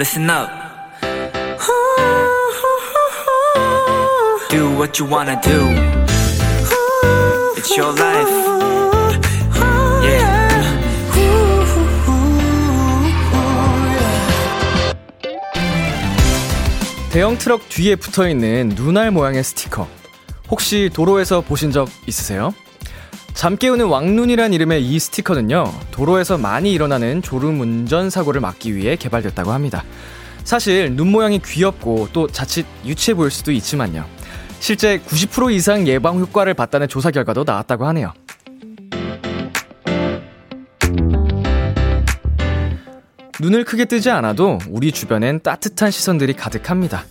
listen up. Do what you wanna do. It's your life. Yeah. 대형 트럭 뒤에 붙어 있는 눈알 모양의 스티커. 혹시 도로에서 보신 적 있으세요? 잠 깨우는 왕눈이란 이름의 이 스티커는요, 도로에서 많이 일어나는 졸음 운전 사고를 막기 위해 개발됐다고 합니다. 사실 눈 모양이 귀엽고 또 자칫 유치해 보일 수도 있지만요. 실제 90% 이상 예방 효과를 봤다는 조사 결과도 나왔다고 하네요. 눈을 크게 뜨지 않아도 우리 주변엔 따뜻한 시선들이 가득합니다.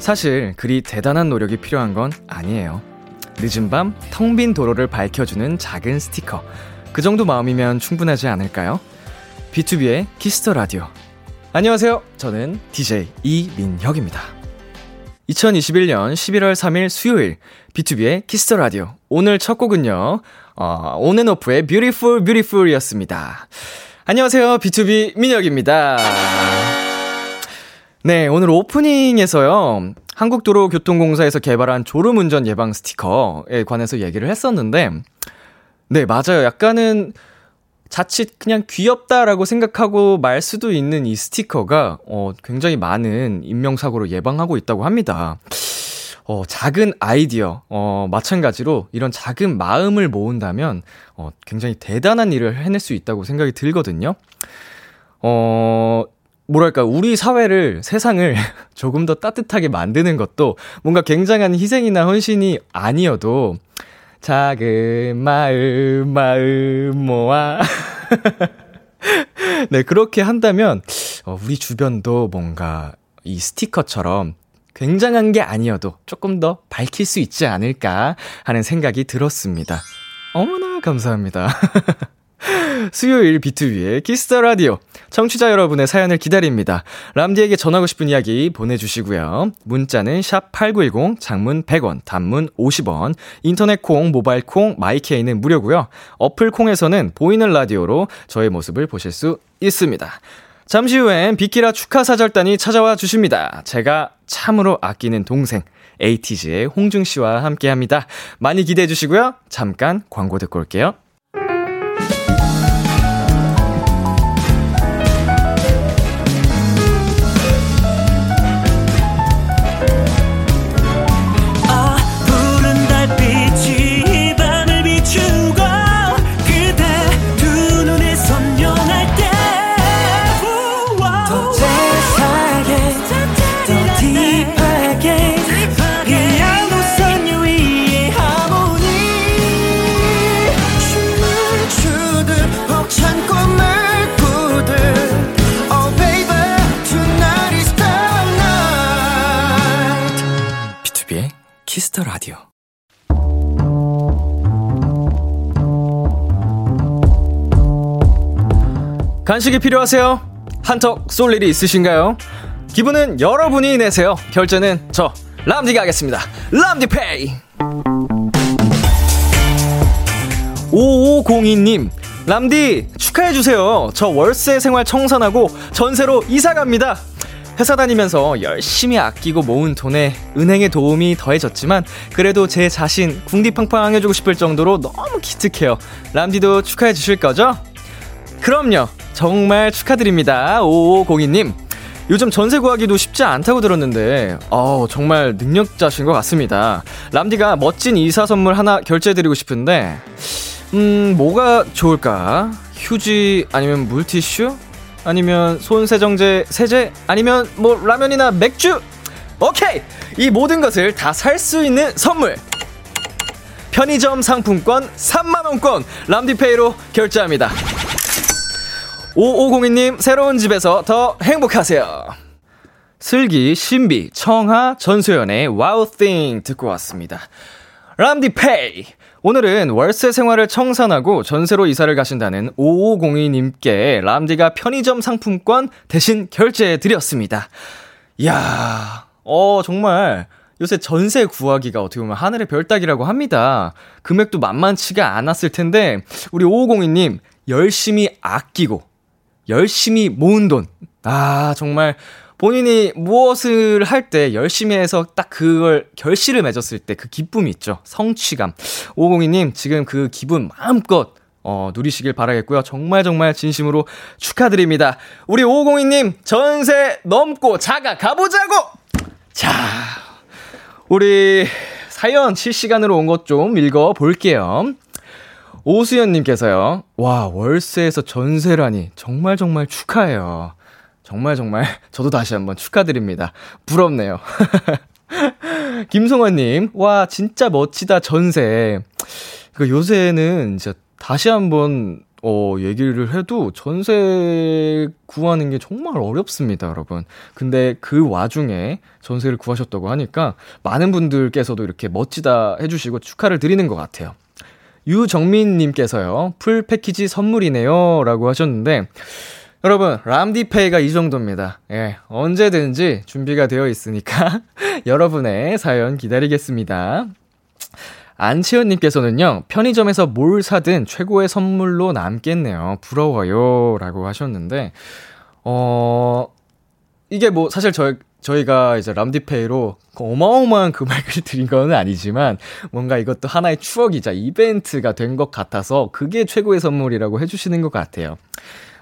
사실 그리 대단한 노력이 필요한 건 아니에요. 늦은 밤 텅 빈 도로를 밝혀주는 작은 스티커. 그 정도 마음이면 충분하지 않을까요? B2B의 키스터 라디오. 안녕하세요. 저는 DJ 이민혁입니다. 2021년 11월 3일 수요일 B2B의 키스터 라디오. 오늘 첫 곡은요. 어, 온앤오프의 Beautiful Beautiful이었습니다. 안녕하세요. BTOB 민혁입니다. 네, 오늘 오프닝에서요. 한국도로교통공사에서 개발한 졸음운전 예방 스티커에 관해서 얘기를 했었는데, 네, 맞아요. 약간은 자칫 그냥 귀엽다라고 생각하고 말 수도 있는 이 스티커가, 어, 굉장히 많은 인명사고로 예방하고 있다고 합니다. 어, 작은 아이디어, 어, 마찬가지로 이런 작은 마음을 모은다면, 어, 굉장히 대단한 일을 해낼 수 있다고 생각이 들거든요. 어, 뭐랄까, 우리 사회를, 세상을 조금 더 따뜻하게 만드는 것도 뭔가 굉장한 희생이나 헌신이 아니어도 작은 마음, 마음 모아. 네, 그렇게 한다면, 어, 우리 주변도 뭔가 이 스티커처럼 굉장한 게 아니어도 조금 더 밝힐 수 있지 않을까 하는 생각이 들었습니다. 어머나, 감사합니다. 수요일 B2B의 키스터 라디오. 청취자 여러분의 사연을 기다립니다. 람디에게 전하고 싶은 이야기 보내주시고요. 문자는 샵8910, 장문 100원, 단문 50원, 인터넷 콩, 모바일 콩, 마이케이는 무료고요. 어플 콩에서는 보이는 라디오로 저의 모습을 보실 수 있습니다. 잠시 후엔 비키라 축하 사절단이 찾아와 주십니다. 제가 참으로 아끼는 동생, 에이티즈의 홍중 씨와 함께 합니다. 많이 기대해 주시고요. 잠깐 광고 듣고 올게요. Kiss the Radio. 간식이 필요하세요? 한턱 쏠 일이 있으신가요? 기분은 여러분이 내세요. 결제는 저 람디가 하겠습니다. 람디페이. 5502님, 람디 축하해주세요. 저 월세 생활 청산하고 전세로 이사 갑니다. 회사 다니면서 열심히 아끼고 모은 돈에 은행의 도움이 더해졌지만 그래도 제 자신 궁디팡팡 해주고 싶을 정도로 너무 기특해요. 람디도 축하해 주실 거죠? 그럼요. 정말 축하드립니다. 5502님. 요즘 전세 구하기도 쉽지 않다고 들었는데, 어 정말 능력자신 것 같습니다. 람디가 멋진 이사 선물 하나 결제해드리고 싶은데, 음, 뭐가 좋을까? 휴지 아니면 물티슈? 아니면 손세정제, 세제? 아니면 뭐 라면이나 맥주? 오케이! 이 모든 것을 다 살 수 있는 선물! 편의점 상품권 3만원권 람디페이로 결제합니다. 5502님 새로운 집에서 더 행복하세요. 슬기, 신비, 청하, 전소연의 Wow Thing 듣고 왔습니다. 람디페이! 오늘은 월세 생활을 청산하고 전세로 이사를 가신다는 5502님께 람디가 편의점 상품권 대신 결제해 드렸습니다. 이야, 어, 정말 요새 전세 구하기가 어떻게 보면 하늘의 별 따기라고 합니다. 금액도 만만치가 않았을 텐데, 우리 5502님 열심히 아끼고, 열심히 모은 돈. 아, 정말, 본인이 무엇을 할 때 열심히 해서 딱 그걸 결실을 맺었을 때 그 기쁨이 있죠. 성취감. 502님, 지금 그 기분 마음껏 어, 누리시길 바라겠고요. 정말 정말 진심으로 축하드립니다. 우리 502님, 전세 넘고 자가 가보자고! 자, 우리 사연 실시간으로 온 것 좀 읽어볼게요. 오수연님께서요, 와, 월세에서 전세라니, 정말 정말 축하해요. 정말 정말, 저도 다시 한번 축하드립니다. 부럽네요. 김송환님, 와, 진짜 멋지다, 전세. 그 요새는 진짜 다시 한번 어, 얘기를 해도 전세 구하는 게 정말 어렵습니다, 여러분. 근데 그 와중에 전세를 구하셨다고 하니까 많은 분들께서도 이렇게 멋지다 해주시고 축하를 드리는 것 같아요. 유정민님께서요, 풀 패키지 선물이네요. 라고 하셨는데, 여러분, 람디페이가 이 정도입니다. 예, 언제든지 준비가 되어 있으니까 여러분의 사연 기다리겠습니다. 안치현님께서는요, 편의점에서 뭘 사든 최고의 선물로 남겠네요. 부러워요. 라고 하셨는데, 어, 이게 뭐, 사실 저희, 저희가 이제 람디페이로 어마어마한 금액을 드린 건 아니지만, 뭔가 이것도 하나의 추억이자 이벤트가 된 것 같아서, 그게 최고의 선물이라고 해주시는 것 같아요.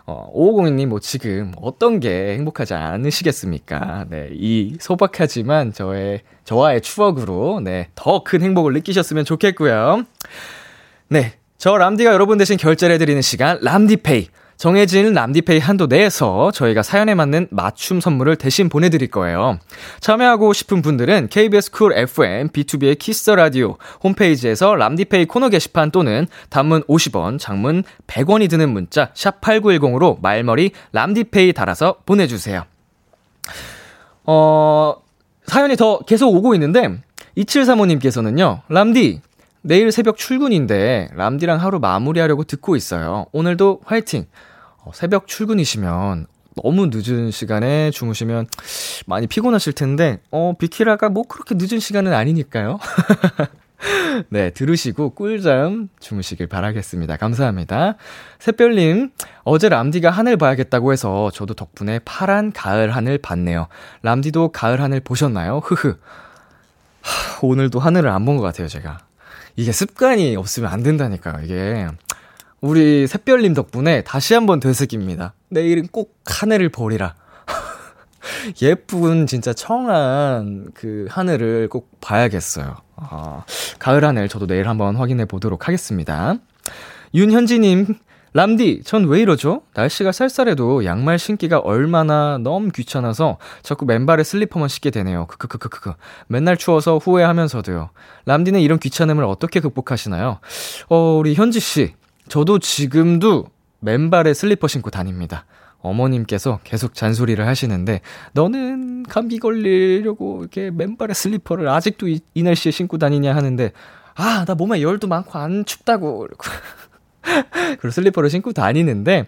어, 5502님, 뭐, 지금 어떤 게 행복하지 않으시겠습니까? 네, 이 소박하지만 저의, 저와의 추억으로, 네, 더 큰 행복을 느끼셨으면 좋겠고요. 네, 저 람디가 여러분 대신 결제를 해드리는 시간, 람디페이. 정해진 람디페이 한도 내에서 저희가 사연에 맞는 맞춤 선물을 대신 보내드릴 거예요. 참여하고 싶은 분들은 KBS 쿨 FM B2B의 키스 라디오 홈페이지에서 람디페이 코너 게시판 또는 단문 50원, 장문 100원이 드는 문자 샵 8910으로 말머리 람디페이 달아서 보내주세요. 어, 사연이 더 계속 오고 있는데 2735님께서는요. 람디 내일 새벽 출근인데 람디랑 하루 마무리하려고 듣고 있어요. 오늘도 화이팅! 어, 새벽 출근이시면 너무 늦은 시간에 주무시면 많이 피곤하실 텐데, 어, 비키라가 뭐 그렇게 늦은 시간은 아니니까요. 네, 들으시고 꿀잠 주무시길 바라겠습니다. 감사합니다. 새별님, 어제 람디가 하늘 봐야겠다고 해서 저도 덕분에 파란 가을 하늘 봤네요. 람디도 가을 하늘 보셨나요? 흐흐. 하, 오늘도 하늘을 안 본 것 같아요, 제가. 이게 습관이 없으면 안 된다니까요, 이게. 우리 샛별님 덕분에 다시 한번 되새깁니다. 내일은 꼭 하늘을 보리라. 예쁜 진짜 청한 그 하늘을 꼭 봐야겠어요. 아, 가을 하늘 저도 내일 한번 확인해 보도록 하겠습니다. 윤현지님, 람디, 전 왜 이러죠? 날씨가 쌀쌀해도 양말 신기가 얼마나 너무 귀찮아서 자꾸 맨발에 슬리퍼만 신게 되네요. 크크크크크. 맨날 추워서 후회하면서도요. 람디는 이런 귀찮음을 어떻게 극복하시나요? 어, 우리 현지씨. 저도 지금도 맨발에 슬리퍼 신고 다닙니다. 어머님께서 계속 잔소리를 하시는데, 너는 감기 걸리려고 이렇게 맨발에 슬리퍼를 아직도 이, 이 날씨에 신고 다니냐 하는데, 아, 나 몸에 열도 많고 안 춥다고. 그리고 슬리퍼를 신고 다니는데,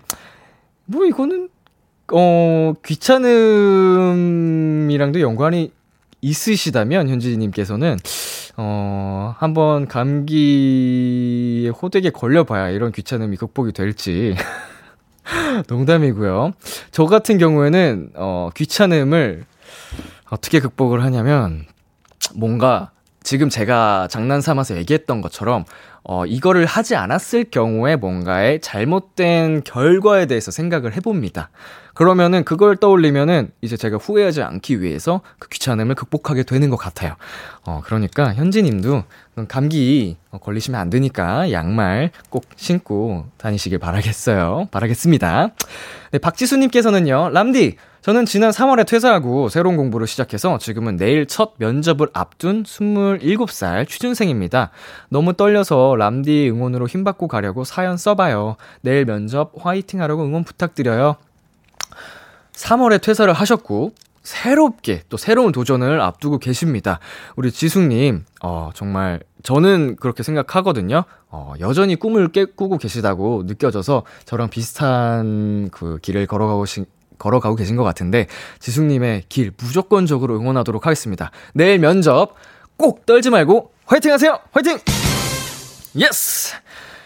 뭐 이거는, 어, 귀찮음이랑도 연관이 있으시다면, 현지님께서는, 어, 한번 감기에 호되게 걸려봐야 이런 귀찮음이 극복이 될지. 농담이고요. 저 같은 경우에는, 어, 귀찮음을 어떻게 극복을 하냐면, 뭔가 지금 제가 장난 삼아서 얘기했던 것처럼 어, 이거를 하지 않았을 경우에 뭔가의 잘못된 결과에 대해서 생각을 해봅니다. 그러면은 그걸 떠올리면은 이제 제가 후회하지 않기 위해서 그 귀찮음을 극복하게 되는 것 같아요. 어, 그러니까 현지님도 감기 걸리시면 안 되니까 양말 꼭 신고 다니시길 바라겠어요. 바라겠습니다. 네, 박지수님께서는요, 람디, 저는 지난 3월에 퇴사하고 새로운 공부를 시작해서 지금은 내일 첫 면접을 앞둔 27살 취준생입니다. 너무 떨려서 람디 응원으로 힘받고 가려고 사연 써봐요. 내일 면접 화이팅 하라고 응원 부탁드려요. 3월에 퇴사를 하셨고, 새롭게 또 새로운 도전을 앞두고 계십니다. 우리 지숙님, 어, 정말 저는 그렇게 생각하거든요. 어, 여전히 꿈을 깨 꾸고 계시다고 느껴져서 저랑 비슷한 그 길을 걸어가고 시, 걸어가고 계신 것 같은데 지숙님의 길 무조건적으로 응원하도록 하겠습니다. 내일 면접 꼭 떨지 말고 화이팅 하세요! 화이팅! Yes!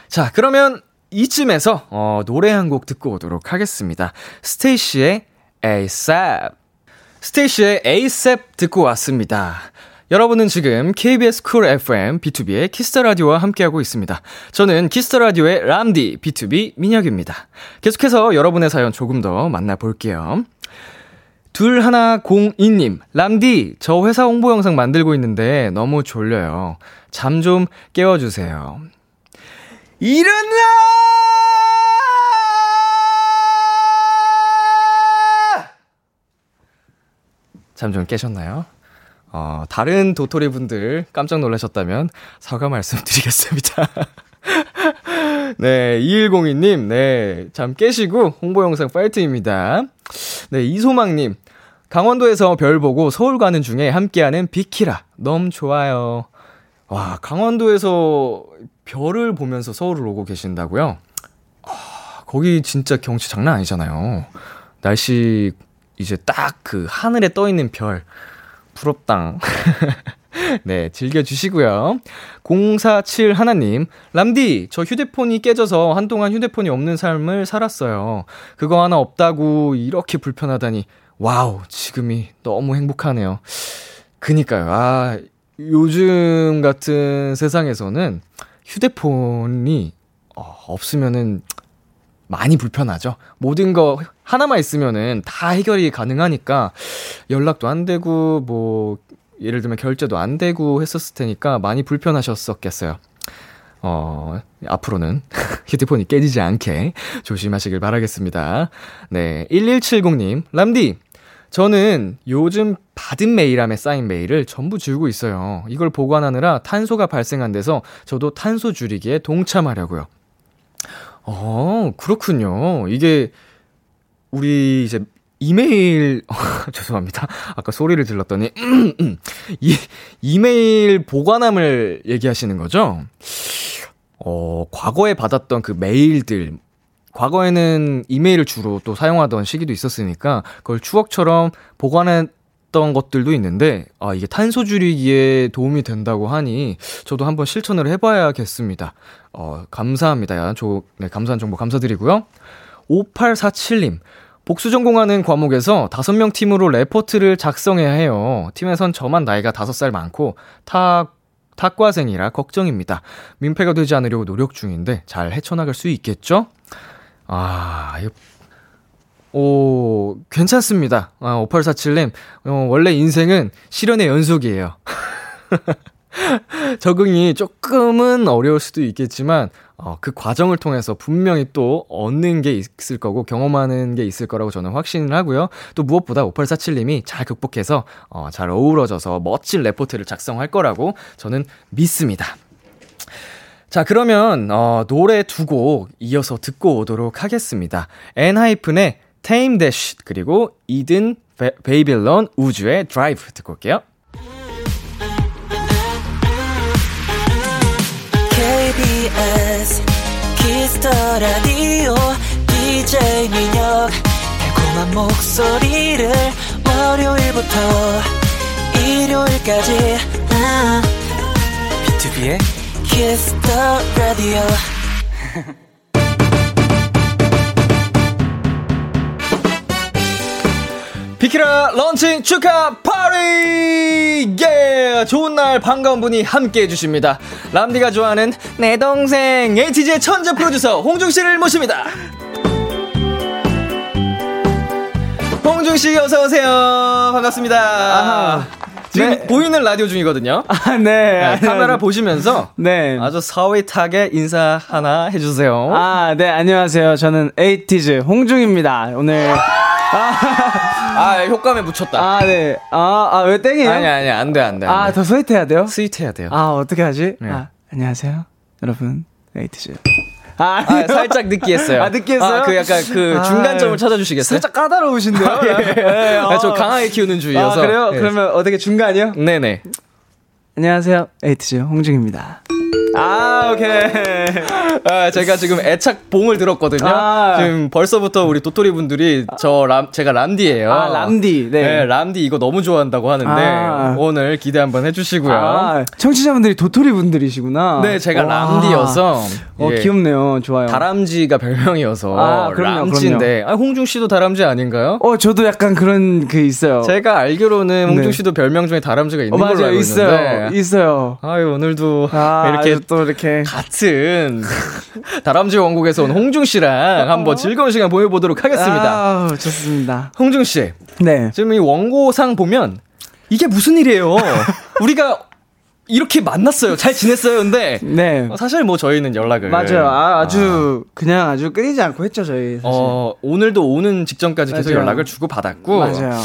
자, 그러면 이쯤에서 어, 노래 한 곡 듣고 오도록 하겠습니다. 스테이시의 ASAP 스테이시의 ASAP 듣고 왔습니다. 여러분은 지금 KBS 쿨 FM B2B의 키스터 라디오와 함께하고 있습니다. 저는 Kiss the Radio의 람디 BTOB 민혁입니다. 계속해서 여러분의 사연 조금 더 만나볼게요. 둘 하나 공이님 람디 저 회사 홍보 영상 만들고 있는데 너무 졸려요. 잠 좀 깨워주세요. 일어나! 잠 좀 깨셨나요? 어, 다른 도토리 분들 깜짝 놀라셨다면 사과 말씀드리겠습니다. 네, 2102님, 네, 잠 깨시고 홍보 영상 파이팅입니다. 네, 이소망님, 강원도에서 별 보고 서울 가는 중에 함께하는 비키라. 너무 좋아요. 와, 강원도에서 별을 보면서 서울을 오고 계신다고요? 아, 거기 진짜 경치 장난 아니잖아요. 날씨 이제 딱 그 하늘에 떠 있는 별. 부럽당. 네, 즐겨주시고요. 047 하나님, 람디, 저 휴대폰이 깨져서 한동안 휴대폰이 없는 삶을 살았어요. 그거 하나 없다고 이렇게 불편하다니, 와우, 지금이 너무 행복하네요. 그니까요. 아, 요즘 같은 세상에서는 휴대폰이 어, 없으면은 많이 불편하죠. 모든 거 하나만 있으면은 다 해결이 가능하니까 연락도 안 되고 뭐 예를 들면 결제도 안 되고 했었을 테니까 많이 불편하셨었겠어요. 어, 앞으로는 휴대폰이 깨지지 않게 조심하시길 바라겠습니다. 네, 1170님, 람디, 저는 요즘 받은 메일함에 쌓인 메일을 전부 지우고 있어요. 이걸 보관하느라 탄소가 발생한 데서 저도 탄소 줄이기에 동참하려고요. 어, 그렇군요. 이게, 우리 이제 이메일, 죄송합니다. 아까 소리를 질렀더니, 이, 이메일 보관함을 얘기하시는 거죠? 어, 과거에 받았던 그 메일들, 과거에는 이메일을 주로 또 사용하던 시기도 있었으니까, 그걸 추억처럼 보관했던 것들도 있는데, 아, 이게 탄소 줄이기에 도움이 된다고 하니, 저도 한번 실천을 해봐야겠습니다. 어, 감사합니다. 조, 네, 감사한 정보 감사드리고요. 5847님. 복수 전공하는 과목에서 5명 팀으로 레포트를 작성해야 해요. 팀에선 저만 나이가 5살 많고 타 탁과생이라 걱정입니다. 민폐가 되지 않으려고 노력 중인데 잘 헤쳐나갈 수 있겠죠? 아, 오, 괜찮습니다. 아, 5847님, 어, 원래 인생은 실현의 연속이에요. 적응이 조금은 어려울 수도 있겠지만, 어, 그 과정을 통해서 분명히 또 얻는 게 있을 거고 경험하는 게 있을 거라고 저는 확신을 하고요. 또 무엇보다 5847님이 잘 극복해서 어, 잘 어우러져서 멋진 레포트를 작성할 거라고 저는 믿습니다. 자, 그러면 어, 노래 두 곡 이어서 듣고 오도록 하겠습니다. 엔하이픈의 Tamed-Dashed 그리고 이든 베이빌론 우주의 드라이브 듣고 올게요. KBS Kiss the Radio DJ 민혁. 달콤한 목소리를 월요일부터 일요일까지. 비투비의 Kiss the Radio 비키라 런칭 축하 파티! 예! 좋은 날 반가운 분이 함께 해주십니다. 람디가 좋아하는 내 동생 에이티즈의 천재 프로듀서 홍중 씨를 모십니다. 홍중 씨 어서 오세요. 반갑습니다. 아하. 지금 네. 보이는 라디오 중이거든요. 아, 네. 네 카메라 보시면서 네. 아주 서윗하게 인사 하나 해주세요. 아, 네. 안녕하세요. 저는 에이티즈 홍중입니다. 오늘 아, 아, 효과음에 묻혔다. 아, 네. 아, 아, 왜 땡이에요? 아니, 아니, 안 돼, 안 돼. 안 아, 더 sweet해야 돼요? sweet해야 돼요. 아, 어떻게 하지? 네. 아, 안녕하세요. 여러분, 에이티즈. 아, 아, 살짝 느끼했어요. 아, 느끼했어요? 아, 그 약간 그 아, 중간점을 찾아주시겠어요? 살짝 까다로우신데요? 아, 예. 네, 아, 저 강하게 키우는 주의여서. 아, 그래요? 네. 그러면 어떻게 중간이요? 네네. 안녕하세요. 에이티즈 홍중입니다. 아, 오케이. 아, 제가 지금 애착 봉을 들었거든요. 아. 지금 벌써부터 우리 도토리 분들이 저 람, 제가 람디예요. 아, 람디. 네. 네 람디 이거 너무 좋아한다고 하는데 아. 오늘 기대 한번 해주시고요. 아, 청취자분들이 도토리 분들이시구나. 네, 제가 와. 람디여서. 어, 예. 귀엽네요. 좋아요. 다람쥐가 별명이어서. 아, 그럼요, 람쥐인데. 아, 홍중 씨도 다람쥐 아닌가요? 어, 저도 약간 그런 그 있어요. 제가 알기로는 홍중 네. 씨도 별명 중에 다람쥐가 있는 어, 걸로 알고 있어요. 있어요. 아유, 오늘도 아, 이렇게 또 이렇게 같은 다람쥐 왕국에서 온 홍중 씨랑 한번 즐거운 시간 보내보도록 하겠습니다. 아, 좋습니다. 홍중 씨. 네. 지금 이 원고상 보면 이게 무슨 일이에요? 우리가 이렇게 만났어요. 잘 지냈어요. 근데 네. 사실 뭐 저희는 연락을 맞아요. 아, 주 아. 그냥 아주 끊이지 않고 했죠 저희. 사실. 어 오늘도 오는 직전까지 맞아요. 계속 연락을 주고 받았고. 맞아요.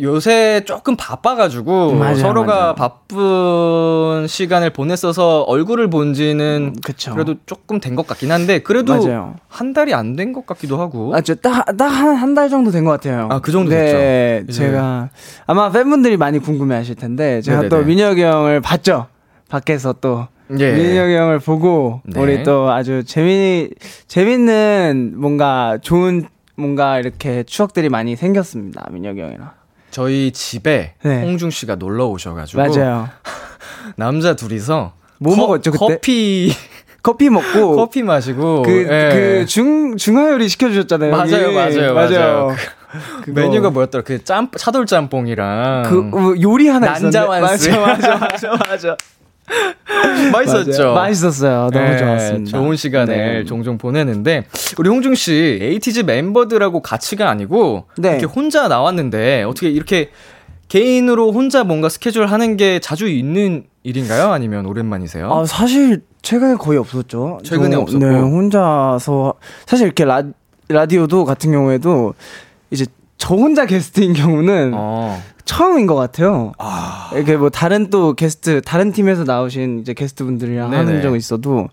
요새 조금 바빠가지고 맞아요, 서로가 맞아요. 바쁜 시간을 보냈어서 얼굴을 본 지는 음, 그래도 조금 된 것 같긴 한데 그래도 맞아요. 한 달이 안 된 것 같기도 하고. 아, 딱딱한 달 정도 된 것 같아요. 아, 그 정도 네, 됐죠. 제가 아마 팬분들이 많이 궁금해하실 텐데 제가 네네네. 또 민혁이 형을 봤죠. 밖에서 또 예. 민혁이 형을 보고 네. 우리 또 아주 재미 재밌는 뭔가 좋은 뭔가 이렇게 추억들이 많이 생겼습니다. 민혁이 형이랑. 저희 집에 네. 홍중 씨가 놀러 오셔가지고 맞아요. 남자 둘이서 뭐 커, 먹었죠 그때? 커피 커피 먹고 커피 마시고 그그중 중화요리 시켜주셨잖아요. 맞아요, 맞아요, 맞아요. 그, 메뉴가 뭐였더라? 그 짬, 차돌 짬뽕이랑 그 어, 요리 하나 난자완스. 맞아, 맞아, 맞아, 맞아. 맛있었죠. 맞아요. 맛있었어요. 너무 네, 좋았습니다. 좋은 시간을 네. 종종 보내는데 우리 홍중 씨 에이티즈 멤버들하고 같이가 아니고 네. 이렇게 혼자 나왔는데 어떻게 이렇게 개인으로 혼자 뭔가 스케줄 하는 게 자주 있는 일인가요? 아니면 오랜만이세요? 아, 사실 최근에 거의 없었죠. 최근에 저, 없었고. 네, 혼자서 사실 이렇게 라, 라디오도 같은 경우에도 이제 저 혼자 게스트인 경우는 어. 처음인 것 같아요. 아. 이렇게 뭐 다른 또 게스트 다른 팀에서 나오신 이제 게스트 분들이랑 네네. 하는 적은 있어도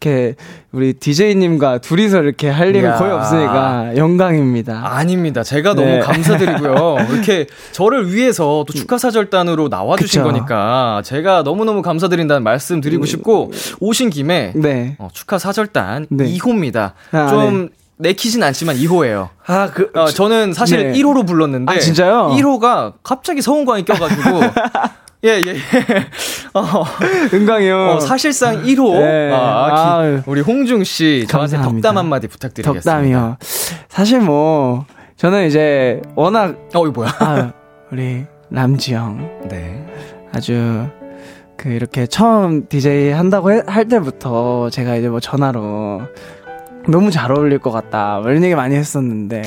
이렇게 우리 DJ님과 둘이서 이렇게 할 일은 거의 없으니까 영광입니다. 아닙니다. 제가 네. 너무 감사드리고요. 이렇게 저를 위해서 또 축하 사절단으로 나와주신 그쵸. 거니까 제가 너무너무 감사드린다는 말씀 드리고 싶고 오신 김에 네. 어, 축하 사절단 네. 2호입니다. 아, 좀 네. 내키진 않지만 2호예요. 아, 그 어, 저는 사실 네. 1호로 불렀는데 아, 진짜요? 1호가 갑자기 서운광이 껴 가지고 예, 예, 예. 어, 은광이요. 어, 사실상 1호. 네. 아, 기, 우리 홍중 씨, 저한테 덕담 한마디 부탁드리겠습니다. 덕담이요. 사실 뭐, 저는 이제 워낙. 어, 이거 뭐야? 아, 우리 남지 형. 네. 아주, 그, 이렇게 처음 DJ 한다고 해, 할 때부터 제가 이제 뭐 전화로 너무 잘 어울릴 것 같다. 뭐 이런 얘기 많이 했었는데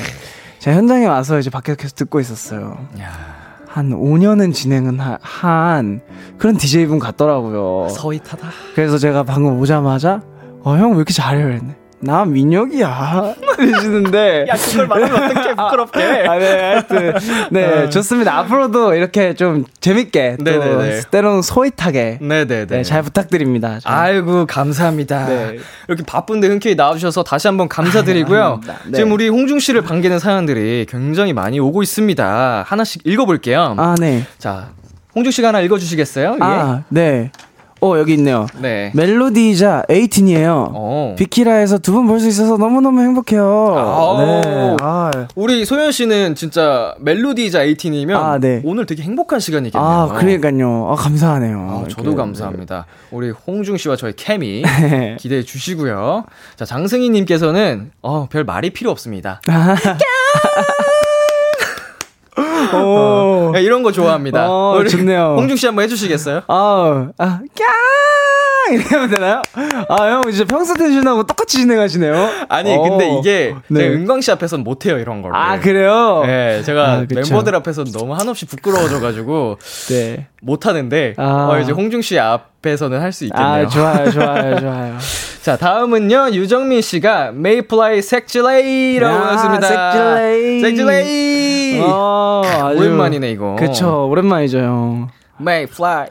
제가 현장에 와서 이제 밖에서 계속 듣고 있었어요. 야. 한 5년은 진행은 하, 한 그런 DJ분 같더라고요. 서윗하다. 그래서 제가 방금 오자마자 어, 형 왜 이렇게 잘해요? 그랬네. 나 민혁이야. 이러시는데. 야, 그걸 말하면 어떡해, 부끄럽게. 아, 네, 하여튼. 네, 어. 좋습니다. 앞으로도 이렇게 좀 재밌게. 또 네네네. 때로는 소윗하게. 네네네. 네, 잘 부탁드립니다. 좀. 아이고, 감사합니다. 네. 이렇게 바쁜데 흔쾌히 나와주셔서 다시 한번 감사드리고요. 네. 지금 우리 홍중 씨를 반기는 사연들이 굉장히 많이 오고 있습니다. 하나씩 읽어볼게요. 아, 네. 자, 홍중 씨가 하나 읽어주시겠어요? 아, 예. 네. 어, 여기 있네요. 네. 멜로디이자 에이틴이에요. 어. 비키라에서 두 분 볼 수 있어서 너무너무 행복해요. 아, 네. 아. 우리 소연 씨는 진짜 멜로디이자 에이틴이면 아, 네. 오늘 되게 행복한 시간이겠네요. 아, 그러니까요. 아, 감사하네요. 아, 저도 감사합니다. 우리 홍중 씨와 저의 케미 네. 기대해 주시고요. 자, 장승희 님께서는 어, 별 말이 필요 없습니다. 어, 이런 거 좋아합니다. 어, 좋네요. 홍중 씨 한번 해주시겠어요? 아, 아, 꺄! 이렇게 하면 되나요? 아, 형, 이제 평소 텐션하고 똑같이 진행하시네요? 아니, 오, 근데 이게, 네. 제가 은광 씨 앞에서는 못해요, 이런 걸. 아, 그래요? 네, 제가 아, 멤버들 앞에서 너무 한없이 부끄러워져가지고, 네. 못하는데, 아. 어, 이제 홍중 씨 앞에서는 할 수 있겠네요. 아, 좋아요, 좋아요, 좋아요. 자, 다음은요, 유정민 씨가 메이플라이 색질레이라고 하셨습니다. 색질레이. 색질레이. 어, 오랜만이네, 이거. 그쵸, 오랜만이죠, 형. Mayfly.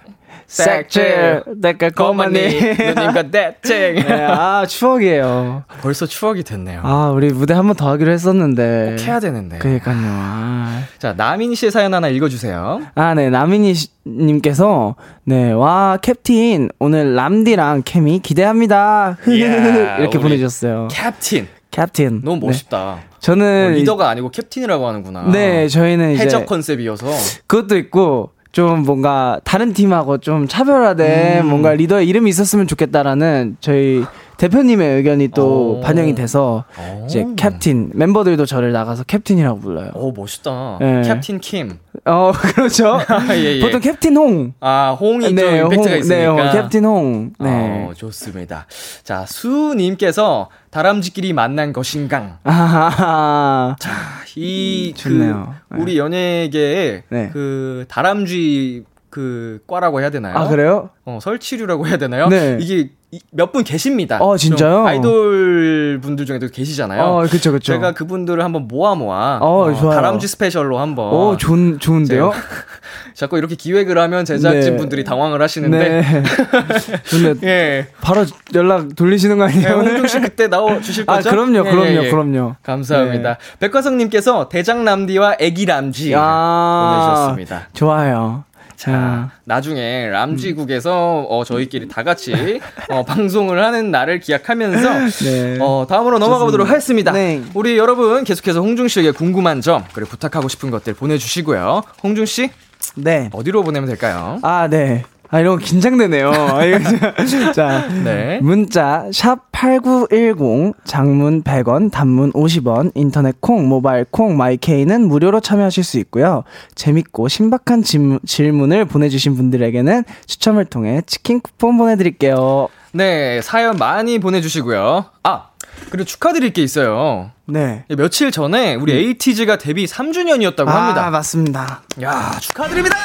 색칠. 내가 고마니. 누님과 대책 네, 아 추억이에요. 벌써 추억이 됐네요. 아 우리 무대 한 번 더 하기로 했었는데. 꼭 해야 되는데. 그니까요. 아. 자 나민이 씨의 사연 하나 읽어주세요. 아네 나민이 님께서 네 와 캡틴. 오늘 람디랑 케미 기대합니다. yeah, 이렇게 보내주셨어요. 캡틴. 캡틴. 너무 멋있다. 네. 저는 뭐 리더가 아니고 캡틴이라고 하는구나. 네 저희는 이제 해적 컨셉이어서. 그것도 있고 좀 뭔가 다른 팀하고 좀 차별화된 음. 뭔가 리더의 이름이 있었으면 좋겠다라는 저희 대표님의 의견이 또 오. 반영이 돼서 오. 이제 캡틴 멤버들도 저를 나가서 캡틴이라고 불러요. 오 멋있다. 네. 캡틴 킴. 어 그렇죠. 예, 예. 보통 캡틴 홍. 아 홍이 네, 좀 임팩트가 홍, 있으니까. 네, 캡틴 홍. 네. 어, 좋습니다. 자 수님께서 다람쥐끼리 만난 것인강. 아하. 자, 이 좋네요. 그, 우리 연예계에 네. 그 다람쥐 그 과라고 해야 되나요? 아 그래요? 어 설치류라고 해야 되나요? 네. 이게 몇 분 계십니다. 어 진짜요? 아이돌 분들 중에도 계시잖아요. 어 그렇죠 그렇죠. 제가 그분들을 한번 모아 모아 어, 어 좋아요. 다람쥐 스페셜로 한번. 어 좋은 좋은데요? 자꾸 이렇게 기획을 하면 제작진 네. 분들이 당황을 하시는데. 네. 근데 예. 바로 연락 돌리시는 거 아니에요? 네, 홍중 씨 그때 나와 주실 아, 거죠? 아 그럼요 그럼요 예, 예. 그럼요. 감사합니다. 네. 백화성님께서 대장 람디와 애기 람쥐 아, 보내주셨습니다. 좋아요. 자, 나중에 람쥐국에서 어, 저희끼리 다 같이 어, 방송을 하는 날을 기약하면서 네. 어, 다음으로 넘어가 보도록 하겠습니다. 네. 우리 여러분 계속해서 홍중 씨에게 궁금한 점 그리고 부탁하고 싶은 것들 보내주시고요. 홍중 씨, 네 어디로 보내면 될까요? 아, 네. 아, 이런 거 긴장되네요. 자, 네. 문자, 샵8910, 장문 100원, 단문 50원, 인터넷 콩, 모바일 콩, 마이케이는 무료로 참여하실 수 있고요. 재밌고 신박한 질문, 질문을 보내주신 분들에게는 추첨을 통해 치킨 쿠폰 보내드릴게요. 네, 사연 많이 보내주시고요. 아, 그리고 축하드릴 게 있어요. 네. 며칠 전에 우리 에이티즈가 데뷔 3주년이었다고 아, 합니다. 맞습니다. 야, 축하드립니다!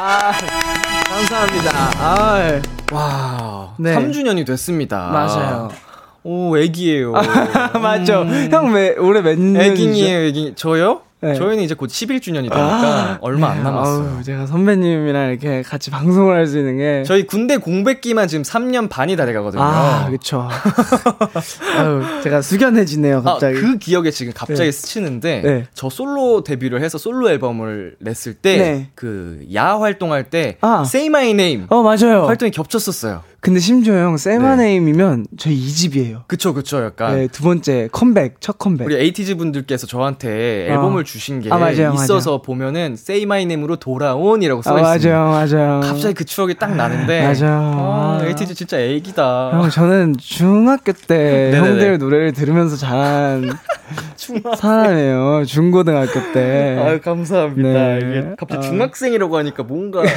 아, 감사합니다. 아, 와, 네. 3주년이 됐습니다. 맞아요. 오, 애기예요. 맞죠. 음. 형, 왜, 올해 몇? 애기예요, 애기. 저요? 네. 저희는 이제 곧 11주년이 되니까 아, 얼마 안 남았어요. 아우, 제가 선배님이랑 이렇게 같이 방송을 할 수 있는 게 저희 군대 공백기만 지금 3년 반이 다 돼가거든요. 아, 그렇죠. 제가 숙연해지네요, 갑자기. 아, 그 기억에 지금 갑자기 네. 스치는데 네. 저 솔로 데뷔를 해서 솔로 앨범을 냈을 때그 네. 그 야하 활동할 때 아. Say My Name 어 맞아요 활동이 겹쳤었어요. 근데 심지어 형 Say My Name이면 네. 저희 2집이에요. 그쵸 그쵸 약간 네, 두 번째 컴백 첫 컴백. 우리 에이티즈 분들께서 저한테 앨범을 어. 주신 게 아, 맞아요, 있어서 맞아요. 보면은 Say My Name으로 돌아온이라고 써 아, 있습니다. 맞아요 맞아요. 갑자기 그 추억이 딱 나는데 맞아요. 아, 에이티즈 진짜 애기다. 형 저는 중학교 때 형들 노래를 들으면서 자란 사람이에요. 중고등학교 때. 아 감사합니다. 네. 이게 갑자기 아. 중학생이라고 하니까 뭔가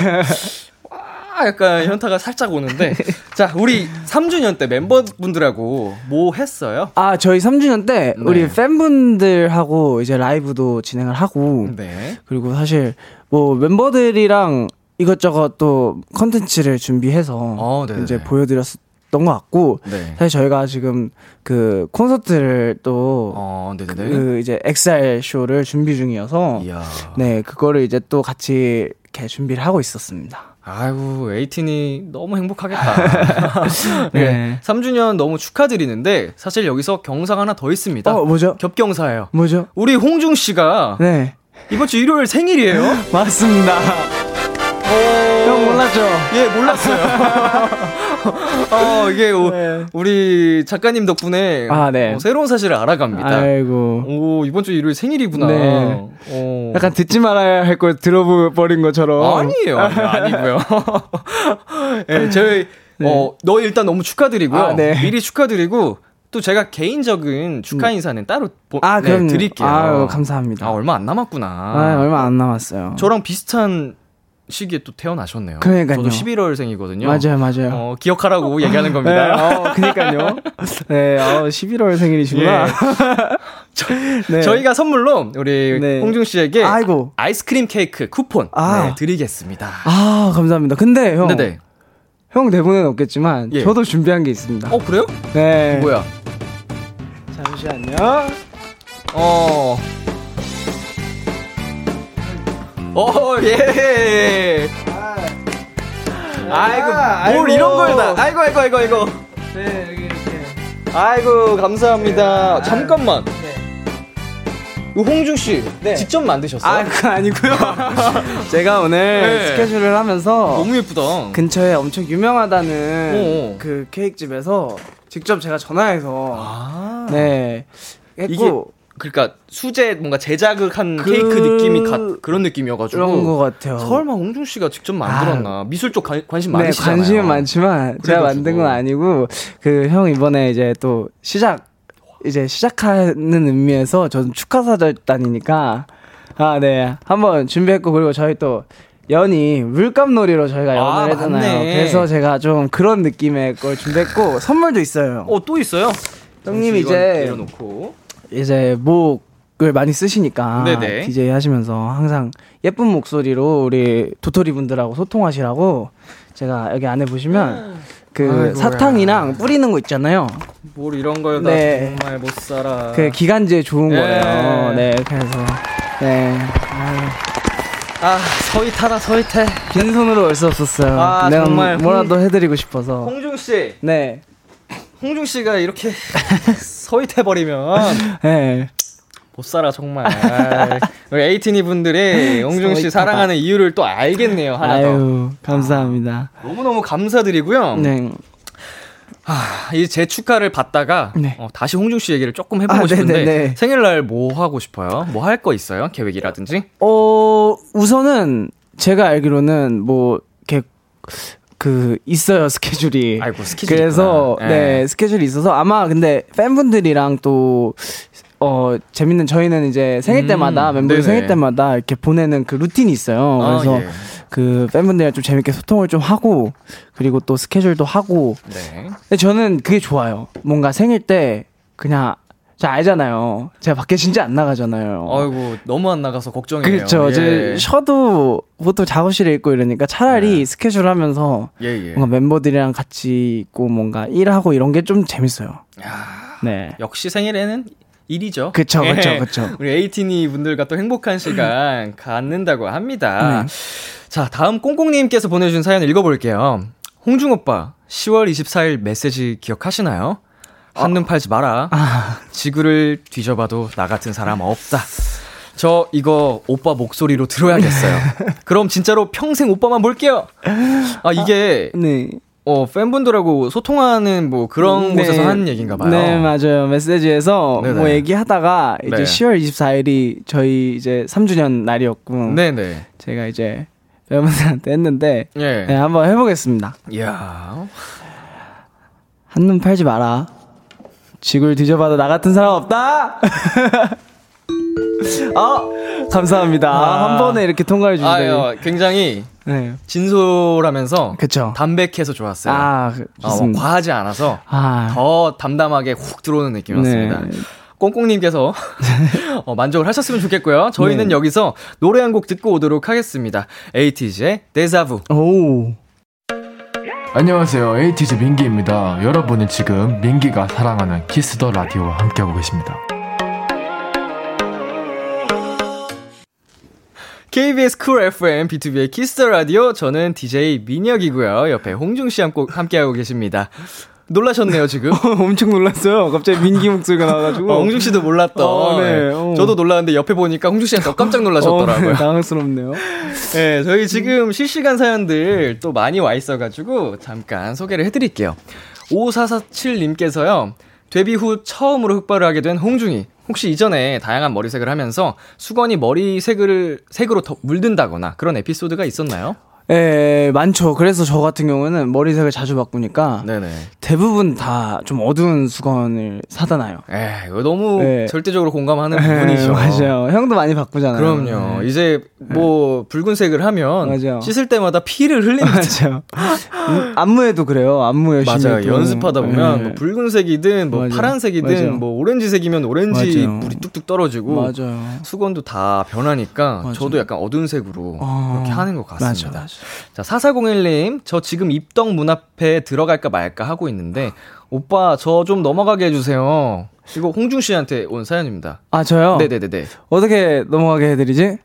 약간 현타가 살짝 오는데 자 우리 3주년 때 멤버분들하고 뭐 했어요? 아 저희 3주년 때 네. 우리 팬분들하고 이제 라이브도 진행을 하고 네. 그리고 사실 뭐 멤버들이랑 이것저것 또 컨텐츠를 준비해서 어, 이제 보여드렸. 던것 같고 네. 사실 저희가 지금 그 콘서트를 또 어, 그 이제 엑셀 쇼를 준비 중이어서 이야. 네 그거를 이제 또 같이 이렇게 준비를 하고 있었습니다. 아이고, 에이틴이 너무 행복하겠다. 네. 네. 3주년 너무 축하드리는데, 사실 여기서 경사가 하나 더 있습니다. 어, 뭐죠? 겹경사예요. 뭐죠? 우리 홍중 씨가. 네. 이번 주 일요일 생일이에요? 맞습니다. 형 몰랐죠? 예, 몰랐어요. 어, 이게 네. 우리 작가님 덕분에 아, 네. 어, 새로운 사실을 알아갑니다. 아이고. 오, 이번 주 일요일 생일이구나. 네. 어. 약간 듣지 말아야 할 걸 들어버린 것처럼. 아니에요. 아니고요. 네, 저희 네. 어, 너 일단 너무 축하드리고요. 아, 네. 미리 축하드리고 또 제가 개인적인 축하 음. 인사는 따로 보, 아, 네, 드릴게요. 아유, 감사합니다. 아, 얼마 안 남았구나. 아, 얼마 안 남았어요. 저랑 비슷한 시기에 또 태어나셨네요. 그러니까요. 저도 11월생이거든요. 맞아요, 맞아요. 어, 기억하라고 얘기하는 겁니다. 네, 어, 그니까요. 네, 어, 11월 생일이시구나. 예. 저, 네. 저희가 선물로 우리 네. 홍중 씨에게 아이고. 아이스크림 케이크 쿠폰 아. 네, 드리겠습니다. 아, 감사합니다. 근데 형. 네네. 형 대본은 없겠지만 예. 저도 준비한 게 있습니다. 어, 그래요? 네. 뭐야? 잠시만요. 어. 어, 예. 아이고, 아, 뭘 이런 걸 다. 아이고, 아이고, 아이고, 아이고. 네, 여기 이렇게. 아이고, 감사합니다. 네. 잠깐만. 네. 홍중 씨 네. 직접 만드셨어요? 아, 그 아니고요. 제가 오늘 네. 스케줄을 하면서 너무 예쁘다. 근처에 엄청 유명하다는 어어. 그 케이크 집에서 직접 제가 전화해서 아. 네 했고 이게 그러니까 수제 뭔가 제작한 그... 케이크 느낌이 가, 그런 느낌이어가지고 그런 것 같아요. 설마 홍중 씨가 직접 만들었나? 아, 미술 쪽 가, 관심 네, 많으시잖아요. 관심은 많지만 제가 만든 건 아니고 그 형 이번에 이제 또 시작 이제 시작하는 의미에서 저는 축하사절단이니까 아 네 한번 준비했고 그리고 저희 또 연이 물감놀이로 저희가 연을 아, 했잖아요. 맞네. 그래서 제가 좀 그런 느낌의 걸 준비했고 선물도 있어요. 어또 있어요? 형님 이제 내려놓고. 이제 목을 많이 쓰시니까 네네. DJ 하시면서 항상 예쁜 목소리로 우리 도토리 분들하고 소통하시라고 제가 여기 안에 보시면 그 아이고야. 사탕이랑 뿌리는 거 있잖아요. 뭘 이런 걸 네. 정말 못 살아. 그 기관지에 좋은 네. 거예요. 네, 그래서 네. 아 서윗하다 서윗해. 빈손으로 올 수 없었어요. 아 정말 뭐라도 해드리고 싶어서. 홍중 씨. 네. 홍중 씨가 이렇게 서윗해 버리면. 네. 못 살아 정말. 우리 에이티니 분들이 용중 씨 사랑하는 이유를 또 알겠네요 하나 아유, 더. 감사합니다. 아, 너무 너무 감사드리고요. 네. 아, 이제 축하를 받다가 네. 어, 다시 홍중 씨 얘기를 조금 해보고 아, 싶은데 네네네. 생일날 뭐 하고 싶어요? 뭐 할 거 있어요? 계획이라든지? 어 우선은 제가 알기로는 뭐 이렇게 그 있어요 스케줄이. 아이고 스케줄. 그래서 네. 네 스케줄이 있어서 아마 근데 팬분들이랑 또 어, 재밌는 저희는 이제 생일 음, 때마다 음, 멤버들 생일 때마다 이렇게 보내는 그 루틴이 있어요. 아, 그래서 예. 그 팬분들이랑 좀 재밌게 소통을 좀 하고 그리고 또 스케줄도 하고. 네. 근데 저는 그게 좋아요. 뭔가 생일 때 그냥 자 알잖아요. 제가 밖에 진짜 안 나가잖아요. 아이고 너무 안 나가서 걱정이에요. 그렇죠. 예. 제 쉬어도 보통 작업실에 있고 이러니까 차라리 네. 스케줄 하면서 예, 예. 뭔가 멤버들이랑 같이 있고 뭔가 일하고 이런 게 좀 재밌어요. 야, 네. 역시 생일에는 일이죠. 그쵸, 예. 그쵸. 우리 에이티니 분들과 또 행복한 시간 갖는다고 합니다. 네. 자, 다음 꽁꽁님께서 보내주신 사연 읽어볼게요. 홍중 오빠, 10월 24일 메시지 기억하시나요? 한눈 팔지 마라. 아. 지구를 뒤져봐도 나 같은 사람 없다. 저 이거 오빠 목소리로 들어야겠어요. 그럼 진짜로 평생 오빠만 볼게요. 아, 이게. 아, 네. 어, 팬분들하고 소통하는 뭐 그런 네. 곳에서 하는 얘기인가 봐요. 네, 맞아요. 메시지에서 네네. 뭐 얘기하다가 이제 네. 10월 24일이 저희 이제 3주년 날이었고. 네네. 제가 이제 팬분들한테 했는데. 예. 네, 한번 해보겠습니다. 이야. 한눈 팔지 마라. 지구를 뒤져봐도 나 같은 사람 없다! 아, 감사합니다. 아, 한 번에 이렇게 통과해 주시다니. 굉장히 네. 진솔하면서 그쵸. 담백해서 좋았어요. 아, 그, 어, 뭐 과하지 않아서 아. 더 담담하게 훅 들어오는 느낌이었습니다. 네. 꽁꽁님께서 어, 만족을 하셨으면 좋겠고요. 저희는 네. 여기서 노래 한 곡 듣고 오도록 하겠습니다. 에이티즈의 Deja Vu. 오. 안녕하세요. 에이티즈 민기입니다. 여러분은 지금 민기가 사랑하는 Kiss the Radio와 함께하고 계십니다. KBS 쿨 FM B2B의 키스터 라디오 저는 DJ 민혁이고요. 옆에 홍중 씨 함께하고 계십니다. 놀라셨네요, 지금. 엄청 놀랐어요. 갑자기 민기 목소리가 나와가지고. 어, 홍중 씨도 몰랐던. 어, 네. 어. 저도 놀랐는데 옆에 보니까 홍중 씨가 더 깜짝 놀라셨더라고요. 어, 네, 당황스럽네요. 네, 저희 지금 실시간 사연들 또 많이 와 있어가지고 잠깐 소개를 해드릴게요. 5447님께서요. 데뷔 후 처음으로 흑발을 하게 된 홍중이. 혹시 이전에 다양한 머리색을 하면서 수건이 머리색을 색으로 더 물든다거나 그런 에피소드가 있었나요? 예, 많죠. 그래서 저 같은 경우는 머리색을 자주 바꾸니까 네네. 대부분 다 좀 어두운 수건을 사다 놔요. 에, 이거 너무 네. 절대적으로 공감하는 에, 부분이죠. 맞아요. 형도 많이 바꾸잖아요. 그럼요. 네. 이제 뭐 붉은색을 하면 맞아요. 씻을 때마다 피를 흘리는 맞아요. 안무에도 그래요. 안무 열심히 맞아요. 연습하다 보면 네. 뭐 붉은색이든 뭐 맞아요. 파란색이든 맞아요. 뭐 오렌지색이면 오렌지 물이 뚝뚝 떨어지고 맞아요. 수건도 다 변하니까 저도 약간 어두운 색으로 어... 이렇게 하는 것 같습니다. 맞아. 자, 4401님, 저 지금 입덕 문 앞에 들어갈까 말까 하고 있는데, 오빠, 저 좀 넘어가게 해주세요. 이거 홍중 씨한테 온 사연입니다. 아, 저요? 네네네네. 어떻게 넘어가게 해드리지?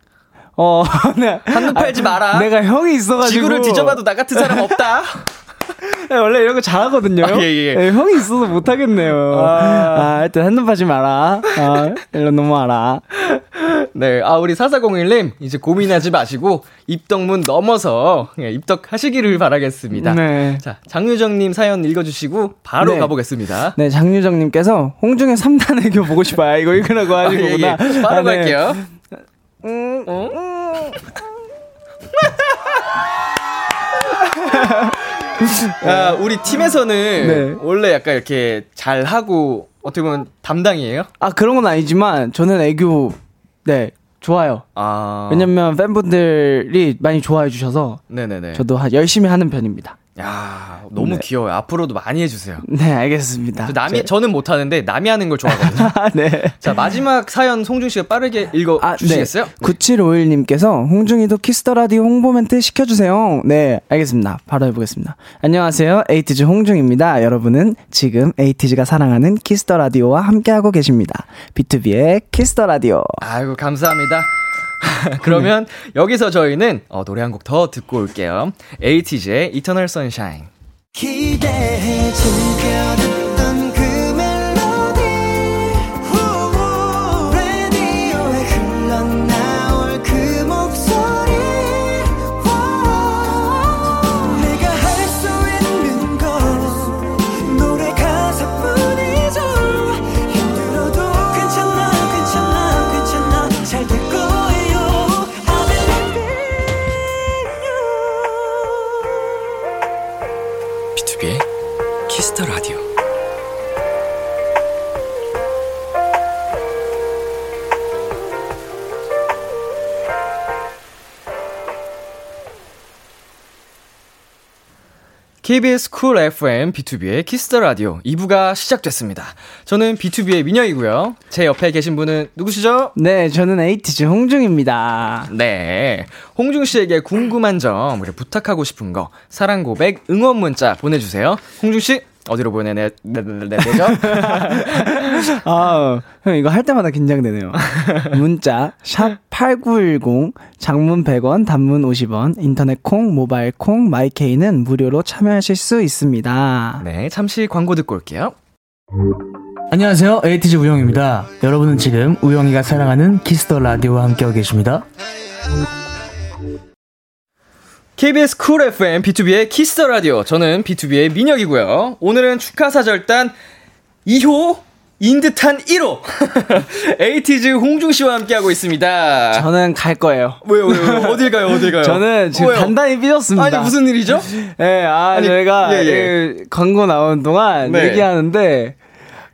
어, 네. 한눈 팔지 마라. 내가 형이 있어가지고. 지구를 뒤져봐도 나 같은 사람 없다. 네, 원래 이런 거 잘하거든요. 아, 예, 예. 네, 형이 있어서 못하겠네요. 아, 아 하여튼 한눈 팔지 마라. 아, 일로 넘어와라. 네, 아, 우리 4401님, 이제 고민하지 마시고, 입덕문 넘어서, 예, 입덕하시기를 바라겠습니다. 네. 자, 장유정님 사연 읽어주시고, 바로 네. 가보겠습니다. 네, 장유정님께서, 홍중의 3단 애교 보고 싶어요. 이거 읽으라고 하신 아, 거구나. 예, 예. 바로 아, 네. 갈게요. 음, 음. 아, 우리 팀에서는 네. 원래 약간 이렇게 잘 하고 어떻게 보면 담당이에요? 아 그런 건 아니지만 저는 애교 네 좋아요. 아. 왜냐면 팬분들이 많이 좋아해 주셔서 네네네. 저도 열심히 하는 편입니다. 야 너무 네. 귀여워요. 앞으로도 많이 해주세요. 네, 알겠습니다. 남이, 제... 저는 못하는데 남이 하는 걸 좋아하거든요. 네. 자, 마지막 사연 홍중 씨가 빠르게 읽어 아, 주시겠어요? 네. 9751님께서 홍중이도 Kiss the Radio 홍보 멘트 시켜주세요. 네, 알겠습니다. 바로 해보겠습니다. 안녕하세요. 에이티즈 홍중입니다. 여러분은 지금 에이티즈가 사랑하는 Kiss the Radio와 함께하고 계십니다. B2B의 키스터 라디오. 아이고, 감사합니다. 그러면 여기서 저희는 어, 노래 한 곡 더 듣고 올게요. 에이티즈의 Eternal Sunshine. 기대해 KBS 쿨 FM B2B의 키스터 라디오 2부가 시작됐습니다. 저는 BTOB의 민혁이고요. 제 옆에 계신 분은 누구시죠? 네, 저는 에이티즈 홍중입니다. 네. 홍중 씨에게 궁금한 점, 우리 부탁하고 싶은 거, 사랑 고백, 응원 문자 보내 주세요. 홍중 씨 어디로 보내내, 내, 내, 내, 죠 아, 형, 이거 할 때마다 긴장되네요. 문자, 샵 8910, 장문 100원, 단문 50원, 인터넷 콩, 모바일 콩, My K는 무료로 참여하실 수 있습니다. 네, 잠시 광고 듣고 올게요. 안녕하세요. 에이티즈 우영입니다. 여러분은 지금 우영이가 사랑하는 Kiss the Radio와 함께하고 계십니다. KBS Cool FM BTOB의 Kiss the Radio. 저는 BTOB의 민혁이고요. 오늘은 축하 사절단 2호 인 듯한 1호 에이티즈 홍중 씨와 함께하고 있습니다. 저는 갈 거예요. 왜요, 왜요? 어딜 가요, 어딜 가요? 저는 지금 왜요? 단단히 삐졌습니다. 아니, 무슨 일이죠? 예, 네, 아, 아니, 저희가 예, 예. 광고 나온 동안 네. 얘기하는데,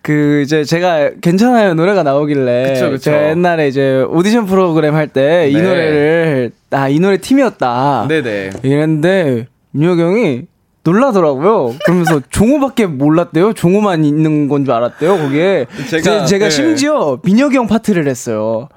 그 이제 제가 괜찮아요 노래가 나오길래 그쵸, 그쵸. 제가 옛날에 이제 오디션 프로그램 할 때이 네. 노래를 아 이 노래 팀이었다. 네네. 이랬는데 민혁이 형이 놀라더라고요. 그러면서 종호밖에 몰랐대요. 종호만 있는 건 줄 알았대요. 거기에 제가, 제, 가 네. 심지어 민혁이 형 파트를 했어요.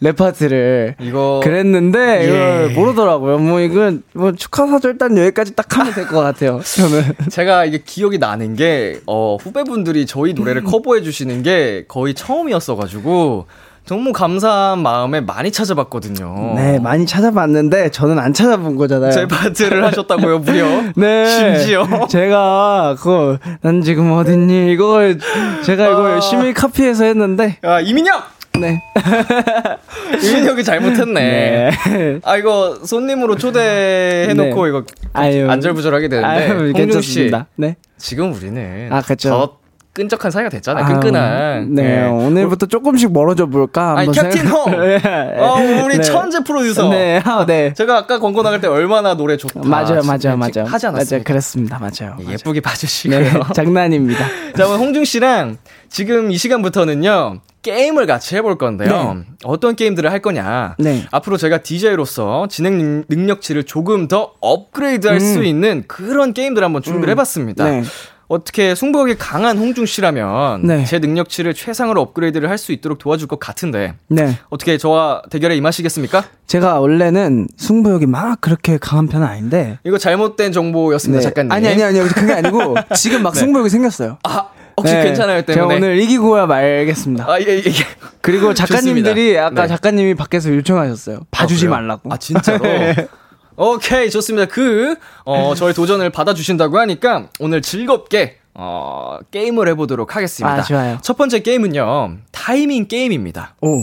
랩 파트를 이거 그랬는데 예. 이걸 모르더라고요. 뭐 이건 뭐 축하 사절 일단 여기까지 딱 하면 될 것 같아요. 저는 제가 이게 기억이 나는 게 어, 후배분들이 저희 노래를 커버해 주시는 게 거의 처음이었어 가지고 너무 감사한 마음에 많이 찾아봤거든요. 네, 많이 찾아봤는데 저는 안 찾아본 거잖아요. 제 파트를 하셨다고요, 무려. 네. 심지어. 제가 그거 난 지금 어딨니 이걸 제가 이거 아... 열심히 카피해서 했는데. 아, 이민혁. 네. 유민혁이 잘못했네. 네. 아 이거 손님으로 초대해놓고 네. 이거 아유. 안절부절하게 되는데. 아유, 홍중 씨. 네. 지금 우리는 아 그렇죠. 끈적한 사이가 됐잖아요. 아, 끈끈한. 네, 네. 오늘부터 조금씩 멀어져 볼까? 아니, 캡틴 홈! 네. 어, 우리 네. 천재 프로듀서. 네, 아, 네. 제가 아까 광고 나갈 때 얼마나 노래 좋다. 맞아요, 맞아요, 맞아요. 하지 않았어요? 맞아요, 그랬습니다. 맞아요. 예, 예쁘게 봐주시고요. 네, 장난입니다. 자, 오늘 홍중 씨랑 지금 이 시간부터는요. 게임을 같이 해볼 건데요. 네. 어떤 게임들을 할 거냐. 네. 앞으로 제가 DJ로서 진행 능력치를 조금 더 업그레이드 할수 음. 있는 그런 게임들 을 한번 준비를 음. 해봤습니다. 네. 어떻게 승부욕이 강한 홍중 씨라면 네. 제 능력치를 최상으로 업그레이드를 할 수 있도록 도와줄 것 같은데 네. 어떻게 저와 대결에 임하시겠습니까? 제가 원래는 승부욕이 막 그렇게 강한 편은 아닌데 이거 잘못된 정보였습니다, 네. 작가님. 아니 아니 아니 그게 아니고 지금 막 네. 승부욕이 생겼어요. 아 혹시 네, 괜찮아요 때문에 제가 오늘 이기고야 말겠습니다. 아, 예, 예. 예. 그리고 작가님들이 아까 네. 작가님이 밖에서 요청하셨어요. 봐주지 아, 말라고. 아, 진짜로? 오케이, 좋습니다. 그, 어, 저희 도전을 받아주신다고 하니까 오늘 즐겁게, 어, 게임을 해보도록 하겠습니다. 아, 좋아요. 첫 번째 게임은요, 타이밍 게임입니다. 오.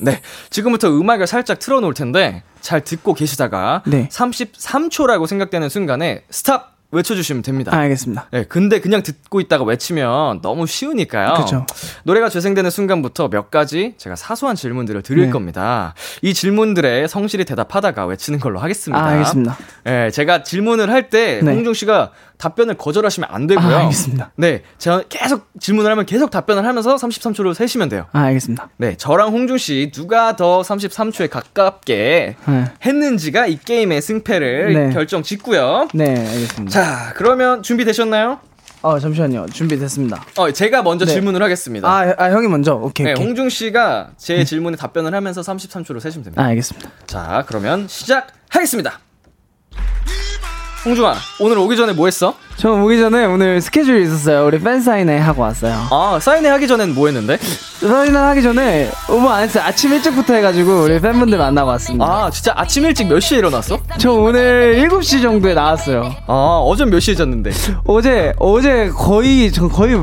네. 지금부터 음악을 살짝 틀어놓을 텐데, 잘 듣고 계시다가, 네. 33초라고 생각되는 순간에, 스탑! 외쳐주시면 됩니다. 아, 알겠습니다. 네, 근데 그냥 듣고 있다가 외치면 너무 쉬우니까요. 그렇죠. 노래가 재생되는 순간부터 몇 가지 제가 사소한 질문들을 드릴 네. 겁니다. 이 질문들에 성실히 대답하다가 외치는 걸로 하겠습니다. 아, 알겠습니다. 네, 제가 질문을 할때 네. 홍중 씨가 답변을 거절하시면 안 되고요. 아, 알겠습니다. 네, 제가 계속 질문을 하면 계속 답변을 하면서 33초를 세시면 돼요. 아, 알겠습니다. 네, 저랑 홍중 씨 누가 더 33초에 가깝게 네. 했는지가 이 게임의 승패를 네. 결정 짓고요. 네, 알겠습니다. 자, 그러면 준비되셨나요? 어, 잠시만요. 준비됐습니다. 어, 제가 먼저 네. 질문을 하겠습니다. 아, 아, 형이 먼저. 오케이. 네, 오케이. 홍중 씨가 제 네. 질문에 답변을 하면서 33초로 세시면 됩니다. 아, 알겠습니다. 자, 그러면 시작하겠습니다. 홍중아, 오늘 오기 전에 뭐 했어? 저 오기 전에 오늘 스케줄이 있었어요. 우리 팬 사인회 하고 왔어요. 아, 사인회 하기 전엔 뭐 했는데? 사인회 하기 전에 뭐안 했어요. 아침 일찍부터 해가지고 우리 팬분들 만나고 왔습니다. 아, 진짜 아침 일찍 몇 시에 일어났어? 저 오늘 7시 정도에 나왔어요. 아, 어제 몇 시에 잤는데? 어제, 어제 거의, 저 거의,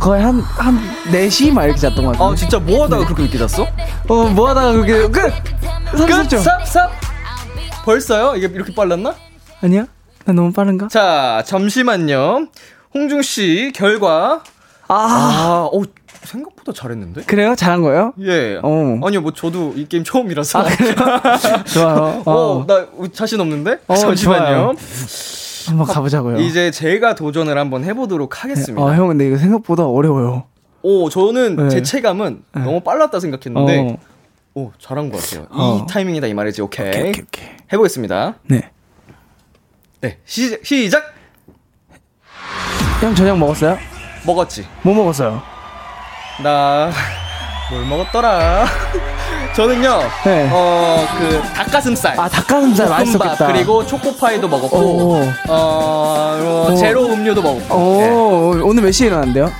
거의 한, 한 4시 막 이렇게 잤던 것 같아요. 아, 진짜 뭐 하다가 그렇게 늦게 잤어? 어, 뭐 하다가 그렇게, 끝! 끝! 삽, 삽! 벌써요? 이게 이렇게 빨랐나? 아니야? 나 너무 빠른가? 자, 잠시만요. 홍중 씨 결과. 아, 아 오, 생각보다 잘했는데? 그래요? 잘한 거예요? 예. 어. 아니요, 뭐 저도 이 게임 처음이라서. 아? 좋아요. 어, 어, 나 자신 없는데? 어, 잠시만요. 좋아요. 한번 가보자고요. 이제 제가 도전을 한번 해보도록 하겠습니다. 어, 형, 근데 이거 생각보다 어려워요. 오, 저는 네. 제 체감은 네. 너무 빨랐다 생각했는데, 어. 오, 잘한 것 같아요. 어. 이 타이밍이다, 이 말이지. 오케이. 오케이, 오케이, 오케이. 해보겠습니다. 네. 네, 시, 시작! 형 저녁 먹었어요? 먹었지. 뭐 먹었어요? 나, 뭘 먹었더라? 저는요, 네. 어, 그, 닭가슴살. 아, 닭가슴살 맛있었겠다. 그리고 초코파이도 먹었고, 오. 어, 어 제로 음료도 먹었고. 오, 네. 오늘 몇 시에 일어났는데요?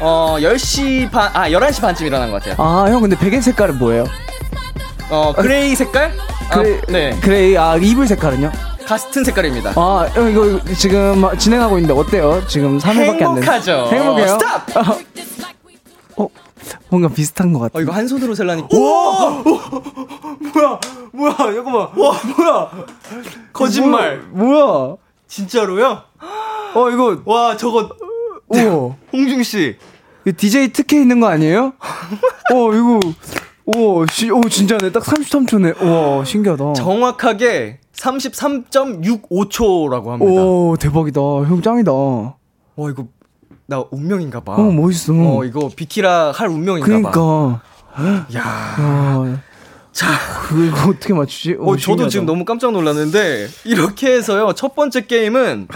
어, 10시 반, 아, 11시 반쯤 일어난 것 같아요. 아, 형 근데 베개 색깔은 뭐예요? 어, gray 색깔? gray, 아, 네. gray, 아, 이불 색깔은요? 같은 색깔입니다. 아, 이거 지금 진행하고 있는데 어때요? 지금 3회밖에 안 됐어요. 행복해요. stop! 어, 뭔가 비슷한 것 같아. 어, 이거 한 손으로 셀라니까. 와! 뭐야? 뭐야? 잠깐만. 와, 뭐야? 거짓말. 뭐야? 뭐야? 진짜로요? 어, 이거. 와, 저거. 오. 홍중 씨. DJ 특혜 있는 거 아니에요? 어, 이거. 오, 시, 오, 진짜네. 딱 33초네. 와, 신기하다. 정확하게 33.65초라고 합니다. 오, 대박이다. 형 짱이다. 와, 이거 나 운명인가 봐. 어, 멋있어. 어, 이거 비키라 할 운명인가 그러니까. 봐. 야. 야. 자, 그거 어떻게 맞추지? 오, 어, 저도 지금 너무 깜짝 놀랐는데 이렇게 해서요. 첫 번째 게임은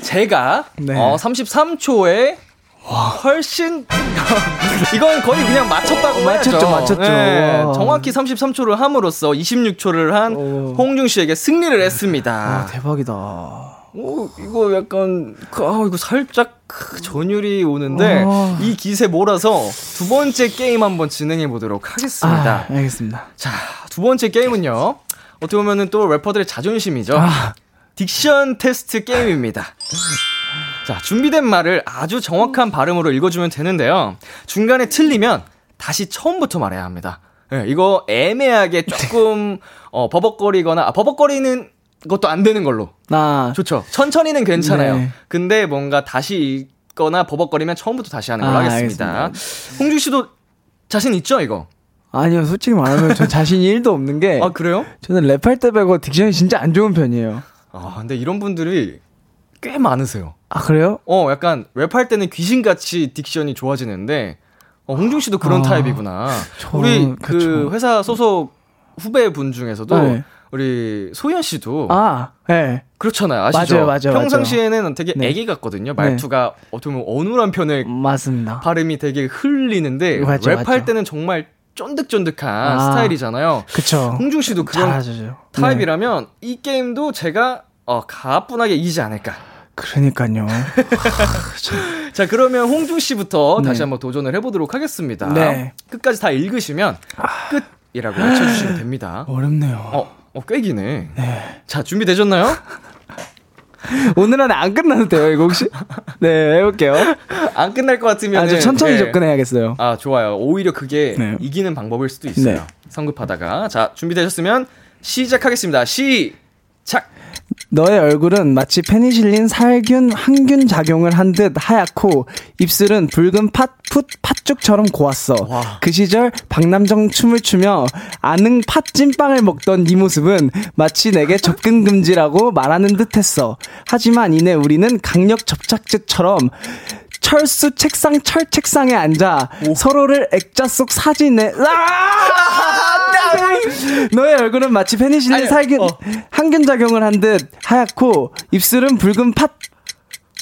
제가 네. 어, 33초에 와. 훨씬 이건 거의 그냥 맞췄다고 맞췄죠, 맞췄죠. 네, 정확히 33초를 함으로써 26초를 한 오. 홍중 씨에게 승리를 했습니다. 아, 대박이다. 오, 이거 약간 아, 이거 살짝 전율이 오는데 아. 이 기세 몰아서 두 번째 게임 한번 진행해 보도록 하겠습니다. 아, 알겠습니다. 자, 두 번째 게임은요. 어떻게 보면은 또 래퍼들의 자존심이죠. 아. 딕션 테스트 게임입니다. 자, 준비된 말을 아주 정확한 발음으로 읽어주면 되는데요. 중간에 틀리면 다시 처음부터 말해야 합니다. 네, 이거 애매하게 조금, 어, 버벅거리거나, 아, 버벅거리는 것도 안 되는 걸로. 아. 좋죠. 천천히는 괜찮아요. 네. 근데 뭔가 다시 읽거나 버벅거리면 처음부터 다시 하는 걸로 아, 하겠습니다. 알겠습니다. 홍주 씨도 자신 있죠, 이거? 아니요, 솔직히 말하면 저 자신이 1도 없는 게. 아, 그래요? 저는 랩할 때 빼고 딕션이 진짜 안 좋은 편이에요. 아, 근데 이런 분들이 꽤 많으세요. 아, 그래요? 어, 약간 랩할 때는 귀신같이 딕션이 좋아지는데, 어, 홍중 씨도 그런 아, 타입이구나. 저, 우리 그 그쵸. 회사 소속 후배분 중에서도 네. 우리 소연 씨도 아, 네. 그렇잖아요. 아시죠? 맞아요, 맞아요. 평상시에는 맞아요. 되게 네. 애기 같거든요. 말투가 네. 어떻게 보면 어눌한 편의 맞습니다. 발음이 되게 흘리는데 맞죠, 랩할 맞죠. 때는 정말 쫀득쫀득한 아, 스타일이잖아요. 그쵸. 홍중 씨도 그런 잘하죠. 타입이라면 이 게임도 제가 어, 가뿐하게 이기지 않을까. 그러니까요. 자, 그러면 홍중 씨부터 네. 다시 한번 도전을 해보도록 하겠습니다. 네. 끝까지 다 읽으시면 끝이라고 외쳐주시면 됩니다. 어렵네요. 어, 어 꾀기네. 네. 자, 준비되셨나요? 오늘 안에 안 끝나도 돼요, 이거 혹시? 네, 해볼게요. 안 끝날 것 같으면. 아주 천천히 네. 접근해야겠어요. 아, 좋아요. 오히려 그게 네. 이기는 방법일 수도 있어요. 네. 성급하다가. 자, 준비되셨으면 시작하겠습니다. 시작! 너의 얼굴은 마치 페니실린 살균 항균 작용을 한 듯 하얗고 입술은 붉은 팥풋 팥죽처럼 고왔어. 와. 그 시절 박남정 춤을 추며 아는 팥찐빵을 먹던 네 모습은 마치 내게 접근 금지라고 말하는 듯했어. 하지만 이내 우리는 강력 접착제처럼 철수 책상 철 책상에 앉아 오. 서로를 액자 속 사진에 너의 얼굴은 마치 페니실린 살균 어. 항균 작용을 한 듯 하얗고 입술은 붉은 팥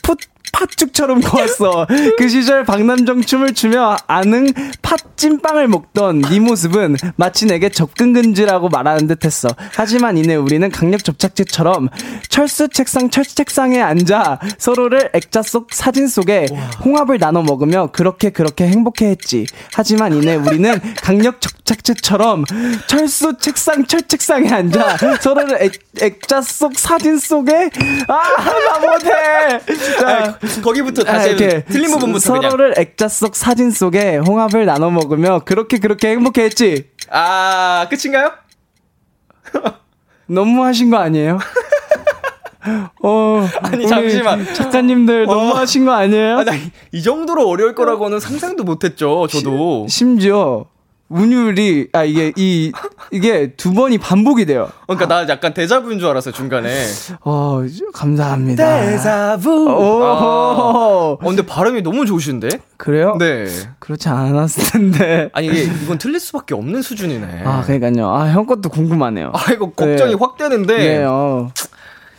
풋, 팥죽처럼 고왔어. 그 시절 박남정 춤을 추며 아는 팥찐빵을 먹던 네 모습은 마치 내게 접근 금지라고 말하는 듯했어. 하지만 이내 우리는 강력 접착제처럼 철수 책상 철수 책상에 앉아 서로를 액자 속 사진 속에 홍합을 나눠 먹으며 그렇게 그렇게 행복해했지. 하지만 이내 우리는 강력 접착제처럼 철수 책상 철 책상에 앉아 서로를 액, 액자 속 사진 속에 아나 못해. 자, 거기부터 다시 아, 이렇게 틀린 부분부터 서로를 그냥. 액자 속 사진 속에 홍합을 나눠 먹으며 그렇게 그렇게 행복해했지. 아 끝인가요? 너무 하신 거 아니에요? 어, 아니 잠시만 작가님들 어, 너무 하신 거 아니에요? 아, 이 정도로 어려울 거라고는 상상도 못했죠. 저도 시, 심지어 운율이 아 이게 이 이게 두 번이 반복이 돼요. 그러니까 나 약간 대자부인 줄 알았어요 중간에. 어 감사합니다. 대자부. 오. 아, 어 근데 발음이 너무 좋으신데? 그래요? 네. 그렇지 않았을 텐데. 아니 이게 이건 틀릴 수밖에 없는 수준이네. 아 그러니까요. 아 형 것도 궁금하네요. 아 이거 걱정이 네. 확 되는데. 네. 어.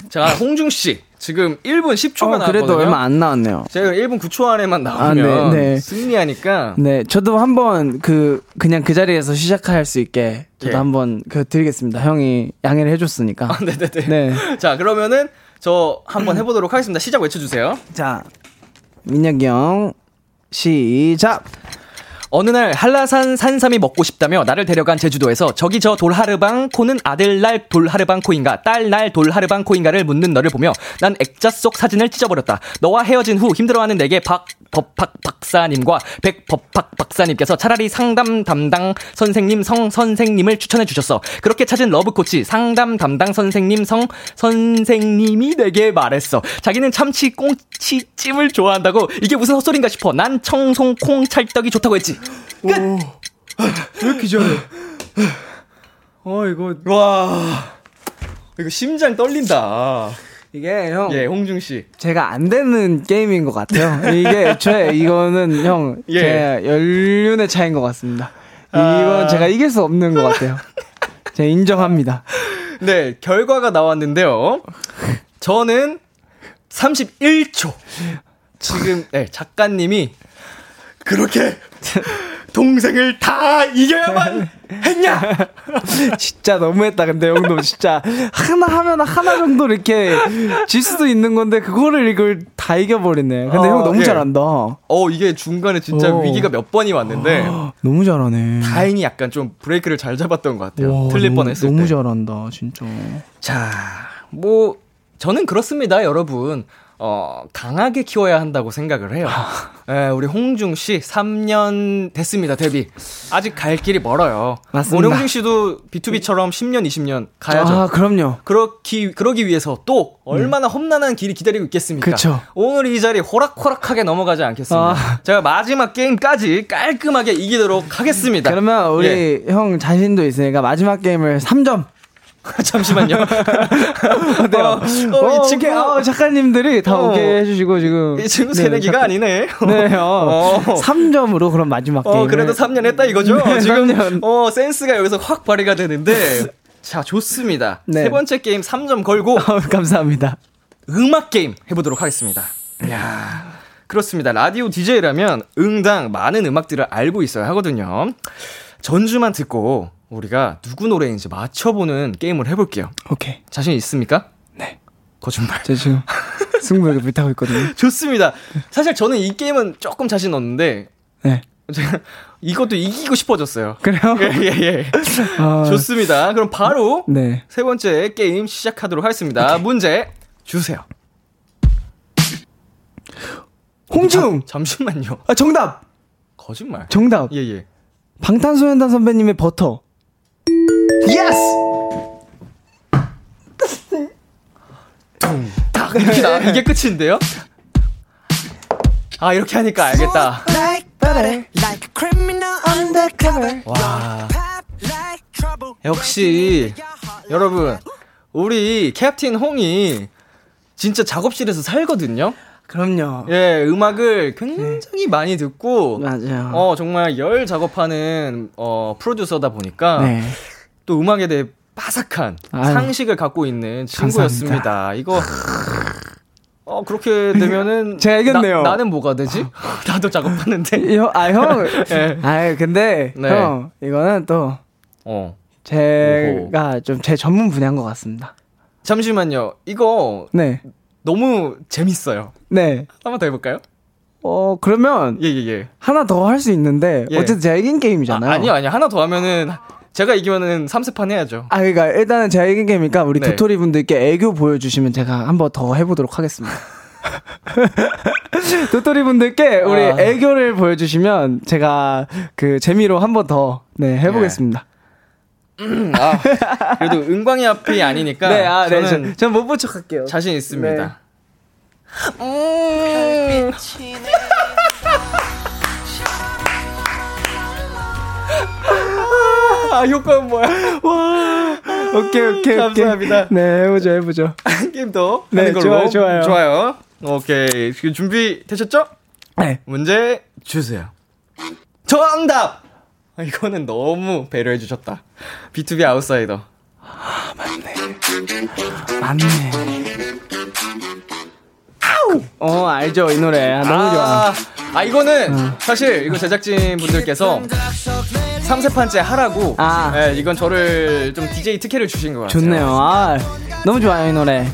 자 홍중 씨. 지금 1분 10초가 어, 나왔거든요. 그래도 얼마 안 나왔네요. 제가 1분 9초 안에만 나오면 아, 네, 네. 승리하니까. 네, 저도 한번 그 그냥 그 자리에서 시작할 수 있게 저도 예. 한번 그 드리겠습니다. 형이 양해를 해줬으니까. 아, 네네네. 네. 자 그러면은 저 한번 해보도록 하겠습니다. 시작 외쳐주세요. 자, 민혁이 형 시작. 어느 날 한라산 산삼이 먹고 싶다며 나를 데려간 제주도에서 저기 저 돌하르방 코는 아들 날 돌하르방 코인가 딸 날 돌하르방 코인가를 묻는 너를 보며 난 액자 속 사진을 찢어버렸다. 너와 헤어진 후 힘들어하는 내게 박 법학 박사님과 백 법학 박사님께서 차라리 상담 담당 선생님 성 선생님을 추천해 주셨어. 그렇게 찾은 love coach 상담 담당 선생님 성 선생님이 내게 말했어. 자기는 참치 꽁치찜을 좋아한다고 이게 무슨 헛소린가 싶어. 난 청송 콩 찰떡이 좋다고 했지. 끝. 오, 왜 이렇게 잘해? 어 이거 와 이거 심장 떨린다. 이게 형. 예, 홍중 씨. 제가 안 되는 게임인 것 같아요. 이게 제 이거는 형, 예. 제 연륜의 차이인 것 같습니다. 이건 아... 제가 이길 수 없는 것 같아요. 제가 인정합니다. 네, 결과가 나왔는데요. 저는 31초. 지금 네, 작가님이 그렇게 동생을 다 이겨야만 했냐? 진짜 너무했다. 근데 형도 진짜 하나 하면 하나 정도 이렇게 질 수도 있는 건데 그거를 이걸 다 이겨버리네. 근데 어, 형 너무 예. 잘한다. 어 이게 중간에 진짜 어. 위기가 몇 번이 왔는데 너무 잘하네. 다행히 약간 좀 브레이크를 잘 잡았던 것 같아요. 와, 틀릴 뻔했을 너무 때. 너무 잘한다, 진짜. 자, 뭐 저는 그렇습니다, 여러분. 어, 강하게 키워야 한다고 생각을 해요. 예, 우리 홍중 씨 3년 됐습니다, 데뷔. 아직 갈 길이 멀어요. 맞습니다. 홍중 씨도 B2B처럼 10년, 20년 가야죠. 아, 그럼요. 그렇기, 그러기 위해서 또 얼마나 음. 험난한 길이 기다리고 있겠습니까? 그쵸. 오늘 이 자리 호락호락하게 넘어가지 않겠습니다. 아. 제가 마지막 게임까지 깔끔하게 이기도록 하겠습니다. 그러면 우리 예. 형 자신도 있으니까 마지막 게임을 3점 잠시만요. 어때요? 어, 어, 이 친구 어, 작가님들이 다 어, 오케이 해주시고 지금 이 친구 새내기가 네, 아니네. 네, 어, 3점으로 그럼 마지막 게임. 어, 그래도 3년 했다 이거죠. 네, 지금 3년. 어 센스가 여기서 확 발휘가 되는데. 자 좋습니다. 네. 세 번째 게임 3점 걸고. 어, 감사합니다. 음악 게임 해보도록 하겠습니다. 야 그렇습니다. 라디오 DJ라면 응당 많은 음악들을 알고 있어야 하거든요. 전주만 듣고 우리가 누구 노래인지 맞춰보는 게임을 해볼게요. 오케이. 자신 있습니까? 네. 거짓말. 저 지금 승부욕에 불타고 있거든요. 좋습니다. 사실 저는 이 게임은 조금 자신 없는데. 네. 제가 이것도 이기고 싶어졌어요. 그래요? 예, 예, 예. 아... 좋습니다. 그럼 바로 네. 세 번째 게임 시작하도록 하겠습니다. 오케이. 문제 주세요. 홍중! 잠, 잠시만요. 아, 정답! 거짓말. 정답. 예, 예. 방탄소년단 선배님의 Butter. yes! 딱 이렇게 나 이게 끝인데요? 아 이렇게 하니까 알겠다. 와 역시 여러분 우리 캡틴 홍이 진짜 작업실에서 살거든요. 그럼요. 예, 음악을 굉장히 네. 많이 듣고 맞아요. 어 정말 열 작업하는 어 프로듀서다 보니까 네. 또 음악에 대해 빠삭한 아유. 상식을 갖고 있는 친구였습니다. 감사합니다. 이거 어 그렇게 되면은 제가 알겠네요. 나, 는 뭐가 되지? 나도 작업하는데. 형, 아 형, 네. 아 근데 네. 형 이거는 또 어. 제가 좀 제 전문 분야인 것 같습니다. 잠시만요. 이거 네. 너무 재밌어요. 네. 한 번 더 해볼까요? 어, 그러면. 예, 예, 예. 하나 더 할 수 있는데. 예. 어쨌든 제가 이긴 게임이잖아요. 아, 아니요, 아니요. 하나 더 하면은. 제가 이기면은 3세판 해야죠. 아, 그니까 일단은 제가 이긴 게임이니까 우리 네. 도토리 분들께 애교 보여주시면 제가 한번 더 해보도록 하겠습니다. 도토리 분들께 우리 아. 애교를 보여주시면 제가 그 재미로 한번 더, 네, 해보겠습니다. 네. 음, 아, 그래도 은광이 앞이 아니니까. 네, 아, 네. 저는 못본 척 할게요. 자신 있습니다. 네. 음. 아, 효과는 뭐야? 와. 오케이, 오케이, 감사합니다. 네, 해보죠, 해보죠. 게임도 네, 걸로. 좋아요, 좋아요. 좋아요. 오케이. 준비 되셨죠? 네. 문제 주세요. 정답! 아, 이거는 너무 배려해 주셨다. B2B 아웃사이더. 아, 맞네. 맞네. 어, 알죠, 이 노래. 아, 너무 아, 좋아. 아, 이거는 어. 사실 이거 제작진 분들께서 3세판째 하라고. 아. 네, 이건 저를 좀 DJ 특혜를 주신 것 같아요. 좋네요. 아, 너무 좋아요, 이 노래.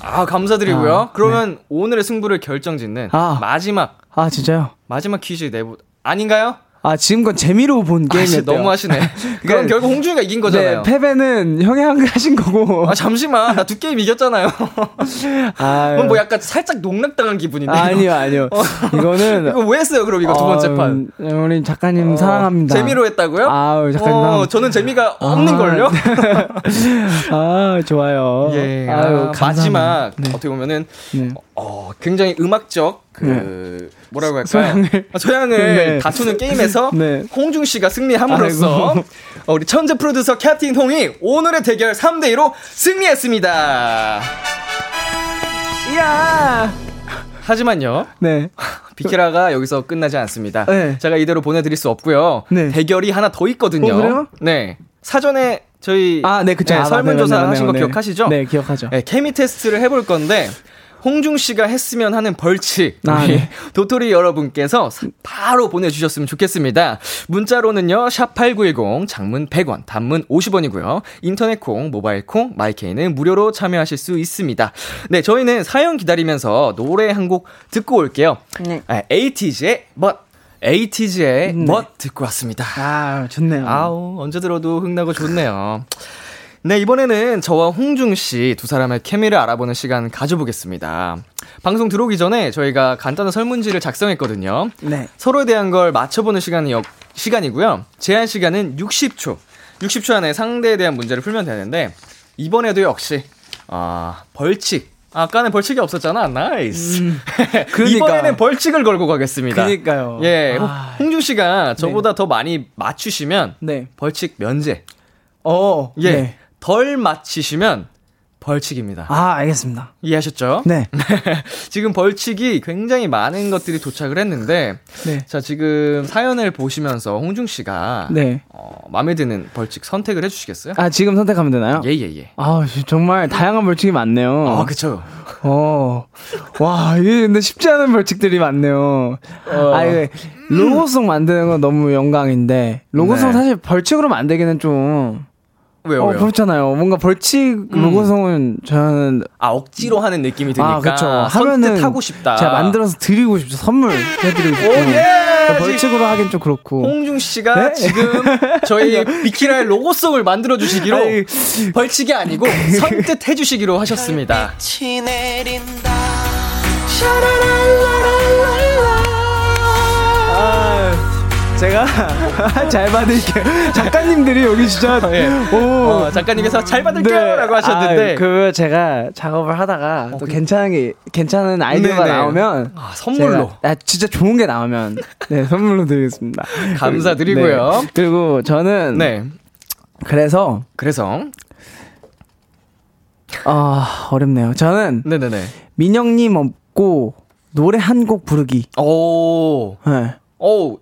아, 감사드리고요. 아, 그러면 네. 오늘의 승부를 결정짓는 아. 마지막. 아, 진짜요? 마지막 퀴즈 내부. 아닌가요? 아, 지금 건 재미로 본 아, 게임이었대요. 너무 하시네. 그럼 결국 홍준이가 이긴 거잖아요. 네, 패배는 형이 한 하신 거고. 아, 잠시만. 나 두 게임 이겼잖아요. 아, 그럼 뭐 약간 살짝 농락당한 기분인데. 아니요, 아니요. 어. 이거는. 이거 왜 했어요, 그럼 이거 두 번째 판? 어, 우리 작가님 어, 사랑합니다. 재미로 했다고요? 아, 작가님. 어, 저는 재미가 아, 없는 걸요? 아, 좋아요. 예. 아유, 마지막. 네. 어떻게 보면은. 네. 어, 굉장히 음악적 그 네. 뭐라고 할까요? 소양을, 아, 소양을 네. 다투는 게임에서 네. 홍중 씨가 승리함으로써 어, 우리 천재 프로듀서 캡틴 홍이 오늘의 대결 3대 2로 승리했습니다. 이야. 하지만요. 네. 비키라가 여기서 끝나지 않습니다. 네. 제가 이대로 보내드릴 수 없고요. 네. 대결이 하나 더 있거든요. 어, 그래요? 네. 사전에 저희 아, 네, 그쵸. 네, 아, 설문조사 네, 네, 하신 거 기억하시죠? 네, 기억하죠. 네, 케미 테스트를 해볼 건데 홍중 씨가 했으면 하는 벌칙 아, 네. 도토리 여러분께서 바로 보내주셨으면 좋겠습니다. 문자로는요 샵 #8910 장문 100원, 단문 50원이고요. 인터넷 콩, 모바일 콩, 마이케이는 무료로 참여하실 수 있습니다. 네, 저희는 사연 기다리면서 노래 한 곡 듣고 올게요. 네. 아, 에이티즈의 멋. 에이티즈의 네. 멋 듣고 왔습니다. 아, 좋네요. 아우, 언제 들어도 흥나고 좋네요. 네, 이번에는 저와 홍중 씨 두 사람의 케미를 알아보는 시간 가져보겠습니다. 방송 들어오기 전에 저희가 간단한 설문지를 작성했거든요. 네. 서로에 대한 걸 맞춰보는 시간이, 시간이고요. 제한 시간은 60초. 60초 안에 상대에 대한 문제를 풀면 되는데, 이번에도 역시, 아, 벌칙. 아까는 벌칙이 없었잖아. nice. 음, 그러니까. 이번에는 벌칙을 걸고 가겠습니다. 그니까요. 예. 아, 홍중 씨가 저보다 네. 더 많이 맞추시면 네. 벌칙 면제. 어. 예. 네. 덜 맞히시면 벌칙입니다. 아, 알겠습니다. 이해하셨죠? 네. 지금 벌칙이 굉장히 많은 것들이 도착을 했는데, 네. 자, 지금 사연을 보시면서 홍중 씨가, 네. 어, 마음에 드는 벌칙 선택을 해주시겠어요? 아, 지금 선택하면 되나요? 예, 예, 예. 아, 정말 다양한 벌칙이 많네요. 아, 그쵸. 어, 와, 이게 근데 쉽지 않은 벌칙들이 많네요. 어. 아, 이게 로고송 만드는 건 너무 영광인데, 로고송 네. 사실 벌칙으로 만들기는 좀, 왜요? 어, 왜요? 그렇잖아요. 뭔가 벌칙 음. 로고송은 저는 아 억지로 하는 느낌이 드니까 아, 그렇죠. 하면은 하고 싶다. 제가 만들어서 드리고 싶죠. 선물 해드리고 싶고. 오 예. 벌칙으로 하긴 좀 그렇고. 홍중 씨가 네? 지금 저희 비키라의 로고송을 만들어 주시기로 아니, 벌칙이 아니고 선뜻 해 주시기로 하셨습니다. 제가 잘 받을게요. 작가님들이 여기 진짜 예. 오. 어, 작가님께서 잘 받을게요라고 하셨는데 네. 아, 그 제가 작업을 하다가 또 괜찮은 게 괜찮은 아이디어가 네네. 나오면 아, 선물로. 제가, 아, 진짜 좋은 게 나오면 네 선물로 드리겠습니다. 감사드리고요. 네. 그리고 저는 네. 그래서 그래서 아 어렵네요. 저는 네네네. 민영님 없고 노래 한 곡 부르기. 오, 네. 오,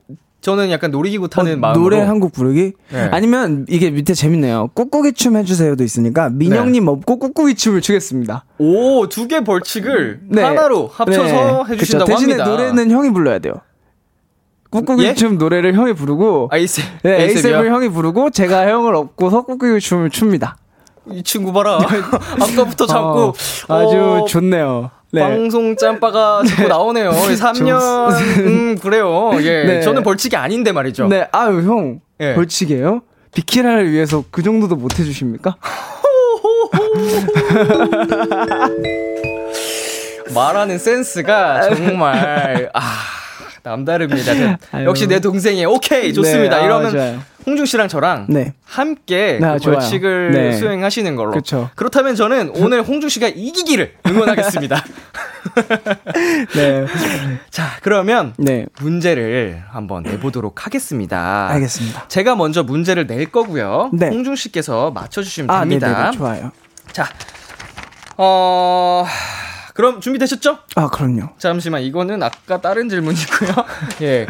저는 약간 놀이기구 타는 어, 마음으로 노래 한 곡 부르기? 네. 아니면 이게 밑에 재밌네요. 꾹꾹이 춤 해주세요도 있으니까 민영님 네. 없고 꾹꾹이 춤을 추겠습니다. 오, 두 개 벌칙을 네. 하나로 합쳐서 네. 해주신다고 그쵸. 대신에 합니다. 노래는 형이 불러야 돼요. 꾹꾹이 예? 춤 노래를 형이 부르고 아이스, 네? 에이셉을 형이 부르고 제가 형을 업고서 꾹꾹이 춤을 춥니다. 이 친구 봐라. 아까부터 자꾸 어, 아주 어, 좋네요. 네. 방송 짬바가 자꾸 나오네요. 3년 음 그래요. 예. 네. 저는 벌칙이 아닌데 말이죠. 네, 아유 형 예. 벌칙이에요? 비키라를 위해서 그 정도도 못 해주십니까? 말하는 센스가 정말 아 남다릅니다. 역시 내 동생이 오케이 좋습니다. 네, 아, 이러면 좋아요. 홍중 씨랑 저랑 네. 함께 네, 그. 벌칙을 네. 수행하시는 걸로. 그쵸. 그렇다면 저는 오늘 홍중 씨가 이기기를 응원하겠습니다. 네. 자 그러면 네. 문제를 한번 내보도록 하겠습니다. 알겠습니다. 제가 먼저 문제를 낼 거고요. 네. 홍중 씨께서 맞춰주시면 아, 됩니다. 네네, 좋아요. 자, 어, 그럼 준비되셨죠? 아, 그럼요. 잠시만, 이거는 아까 다른 질문이고요. 예.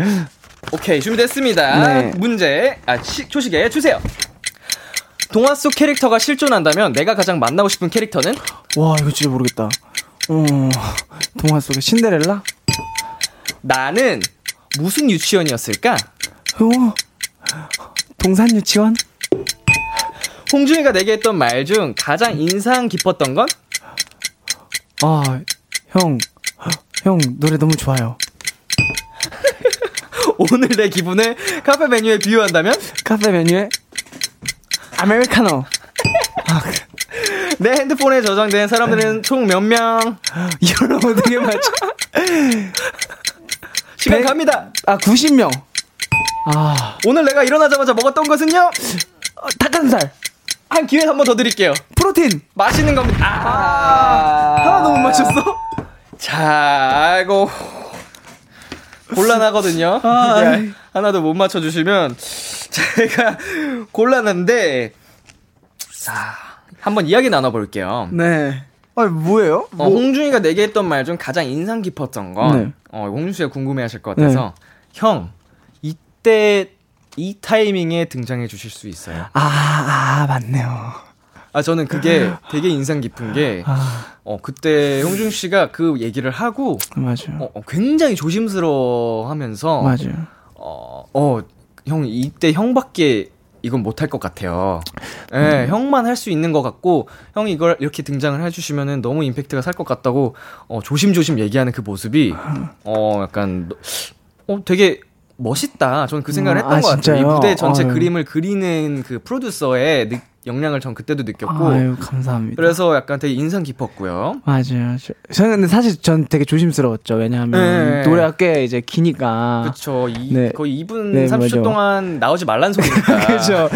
오케이, 준비됐습니다. 네. 문제, 아, 시, 초식에 주세요. 동화 속 캐릭터가 실존한다면 내가 가장 만나고 싶은 캐릭터는? 와, 이거 진짜 모르겠다. 어, 동화 속의 신데렐라? 나는 무슨 유치원이었을까? 어, 동산 유치원? 홍준이가 내게 했던 말 중 가장 인상 깊었던 건? 아, 형, 형, 노래 너무 좋아요. 오늘 내 기분을 카페 메뉴에 비유한다면? 카페 메뉴에 아메리카노. 내 핸드폰에 저장된 사람들은 총 몇 명? 이걸 어떻게 맞춰? 시간 백- 갑니다. 아, 90명. 아, 오늘 내가 일어나자마자 먹었던 것은요? 어, 닭가슴살. 한 기회 한 번 더 드릴게요. 프로틴. 맛있는 겁니다. 아, 하나도 못 맞췄어? 자, 아이고. 곤란하거든요. 아. 하나도 못 맞춰주시면 제가 곤란한데, 자, 한번 이야기 나눠볼게요. 네. 아, 뭐예요? 어, 홍준이가 내게 했던 말 중 가장 인상 깊었던 건, 네. 어, 홍준 씨가 궁금해 하실 것 같아서, 형, 이때, 이 타이밍에 등장해 주실 수 있어요. 아, 아, 맞네요. 아, 저는 그게 되게 인상 깊은 게, 아, 어, 그때 홍준 씨가 그 얘기를 하고, 맞아요. 어, 어, 굉장히 조심스러워 하면서, 맞아요. 어, 어, 형, 이때 형밖에 이건 못할 것 같아요. 예, 형만 할 수 있는 것 같고, 형이 이걸 이렇게 등장을 해주시면은 너무 임팩트가 살 것 같다고, 어, 조심조심 얘기하는 그 모습이, 어, 약간, 어, 되게 멋있다. 저는 그 생각을 음, 했던 아, 것 같아요. 이 진짜요? 무대 전체 아유. 그림을 그리는 그 프로듀서의 느- 역량을 전 그때도 느꼈고, 아유, 감사합니다. 그래서 약간 되게 인상 깊었고요. 맞아요. 저, 저는 근데 사실 전 되게 조심스러웠죠. 왜냐하면 네. 노래가 꽤 이제 기니까. 그쵸. 이, 네. 거의 2분 네, 30초 맞아. 동안 나오지 말란 소리니까. 그죠.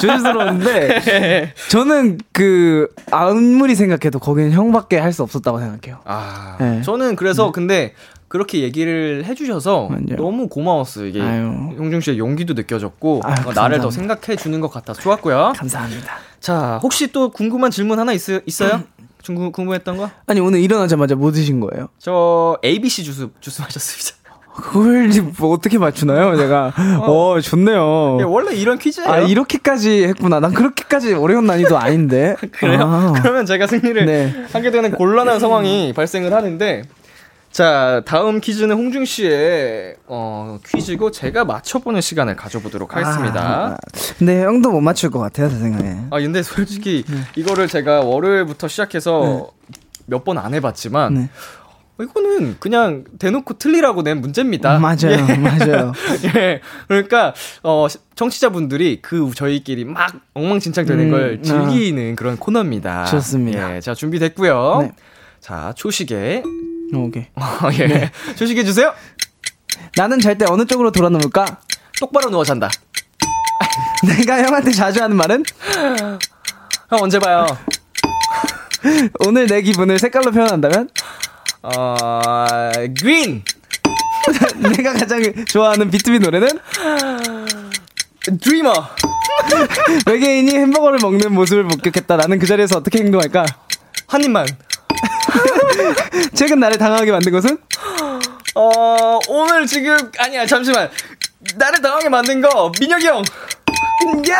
조심스러웠는데 저는 그 아무리 생각해도 거기는 형밖에 할 수 없었다고 생각해요. 아, 네. 저는 그래서 근데 그렇게 얘기를 해주셔서 맞아요. 너무 고마웠어요. 이게 아유. 홍중 씨의 용기도 느껴졌고 아유, 어, 나를 더 감사합니다. 생각해 주는 것 같아서 좋았고요. 감사합니다. 자, 혹시 또 궁금한 질문 하나 있, 있어요? 궁금, 궁금했던 거? 아니 오늘 일어나자마자 뭐 드신 거예요? 저 ABC 주스 주스 마셨습니다. 그걸 뭐 어떻게 맞추나요? 제가 어, 좋네요. 예, 원래 이런 퀴즈예요. 아 이렇게까지 했구나. 난 그렇게까지 어려운 난이도 아닌데. 그래요? 아. 그러면 제가 승리를 네. 하게 되는 곤란한 상황이 발생을 하는데 자, 다음 퀴즈는 홍중 씨의 어, 퀴즈고 제가 맞춰보는 시간을 가져보도록 하겠습니다. 아, 근데 형도 못 맞출 것 같아요, 제 생각에. 아, 근데 솔직히 네. 이거를 제가 월요일부터 시작해서 네. 몇번 안 해봤지만 네. 이거는 그냥 대놓고 틀리라고 낸 문제입니다. 맞아요, 예. 맞아요. 예, 그러니까 어 청취자분들이 그 저희끼리 막 엉망진창 되는 음, 걸 아. 즐기는 아. 그런 코너입니다. 좋습니다. 예, 자 준비됐고요. 네. 자 초식에 오케이. 어, 예, 네. 초식해 주세요. 나는 잘 때 어느 쪽으로 돌아 누울까? 똑바로 누워 잔다. 내가 형한테 자주 하는 말은? 형 언제 봐요? 오늘 내 기분을 색깔로 표현한다면? 어, green. 내가 가장 좋아하는 비투비 노래는? 드리머. 외계인이 햄버거를 먹는 모습을 목격했다. 나는 그 자리에서 어떻게 행동할까? 한 입만. 최근 나를 당하게 만든 것은? 어, 오늘 지금, 아니야, 잠시만. 나를 당하게 만든 거, 민혁이 형. 예!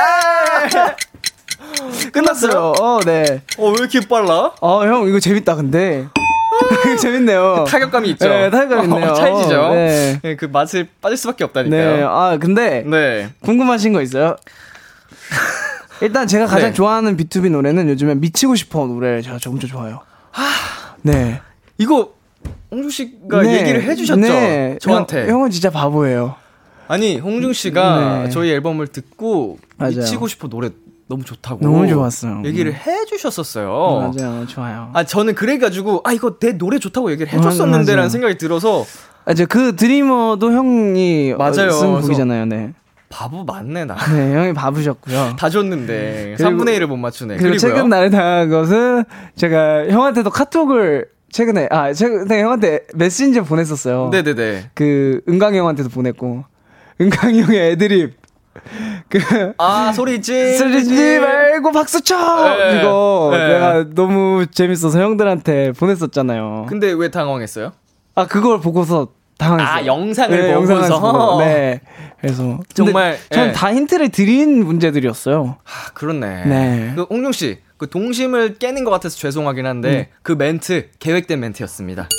끝났어요. 어, 네. 어, 왜 이렇게 빨라? 어, 형, 이거 재밌다, 근데. 재밌네요. 타격감이 있죠. 네, 타격감 있네요. 어, 찰지죠. 네. 네. 그 맛을 빠질 수밖에 없다니까요. 네. 아, 근데 네. 궁금하신 거 있어요? 일단 제가 가장 네. 좋아하는 B2B 노래는 요즘에 미치고 싶어 노래 제가 엄청 좋아요. 네. 이거 홍중 씨가 네. 얘기를 해주셨죠. 네. 저한테. 형, 은 진짜 바보예요. 아니 홍중 씨가 네. 저희 앨범을 듣고 맞아요. 미치고 싶어 노래 너무 좋다고. 너무 좋았어요. 얘기를 음. 해 주셨었어요. 맞아요. 좋아요. 아, 저는 그래 가지고 아, 이거 내 노래 좋다고 얘기를 해 줬었는데 라는 생각이 들어서 아, 이제 그 드리머도 형이 맞아요. 쓴 곡이잖아요. 네. 바보 맞네 나. 네, 형이 바보셨고요. 다 줬는데 그리고, 3분의 1을 못 맞추네. 그리고 최근 날에 당한 것은 제가 형한테도 카톡을 최근에 아 최근에 형한테 메신저 보냈었어요. 네네네. 그 은광 형한테도 보냈고 은광 형의 애드립 그, 아, 소리지. 소리지 말고 박수 쳐! 네. 이거 네. 내가 너무 재밌어서 형들한테 보냈었잖아요. 근데 왜 당황했어요? 아, 그걸 보고서 당황했어요. 아, 영상을 네, 보고서? 네. 그래서. 정말. 전다 네. 힌트를 드린 문제들이었어요. 아, 그렇네. 네. 그, 홍룡씨. 그 동심을 깨는 것 같아서 죄송하긴 한데, 음. 그 멘트, 계획된 멘트였습니다.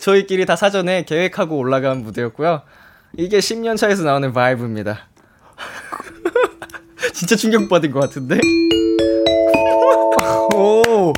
저희끼리 다 사전에 계획하고 올라간 무대였고요. 이게 10년 차에서 나오는 바이브입니다. 진짜 충격받은 것 같은데? 오,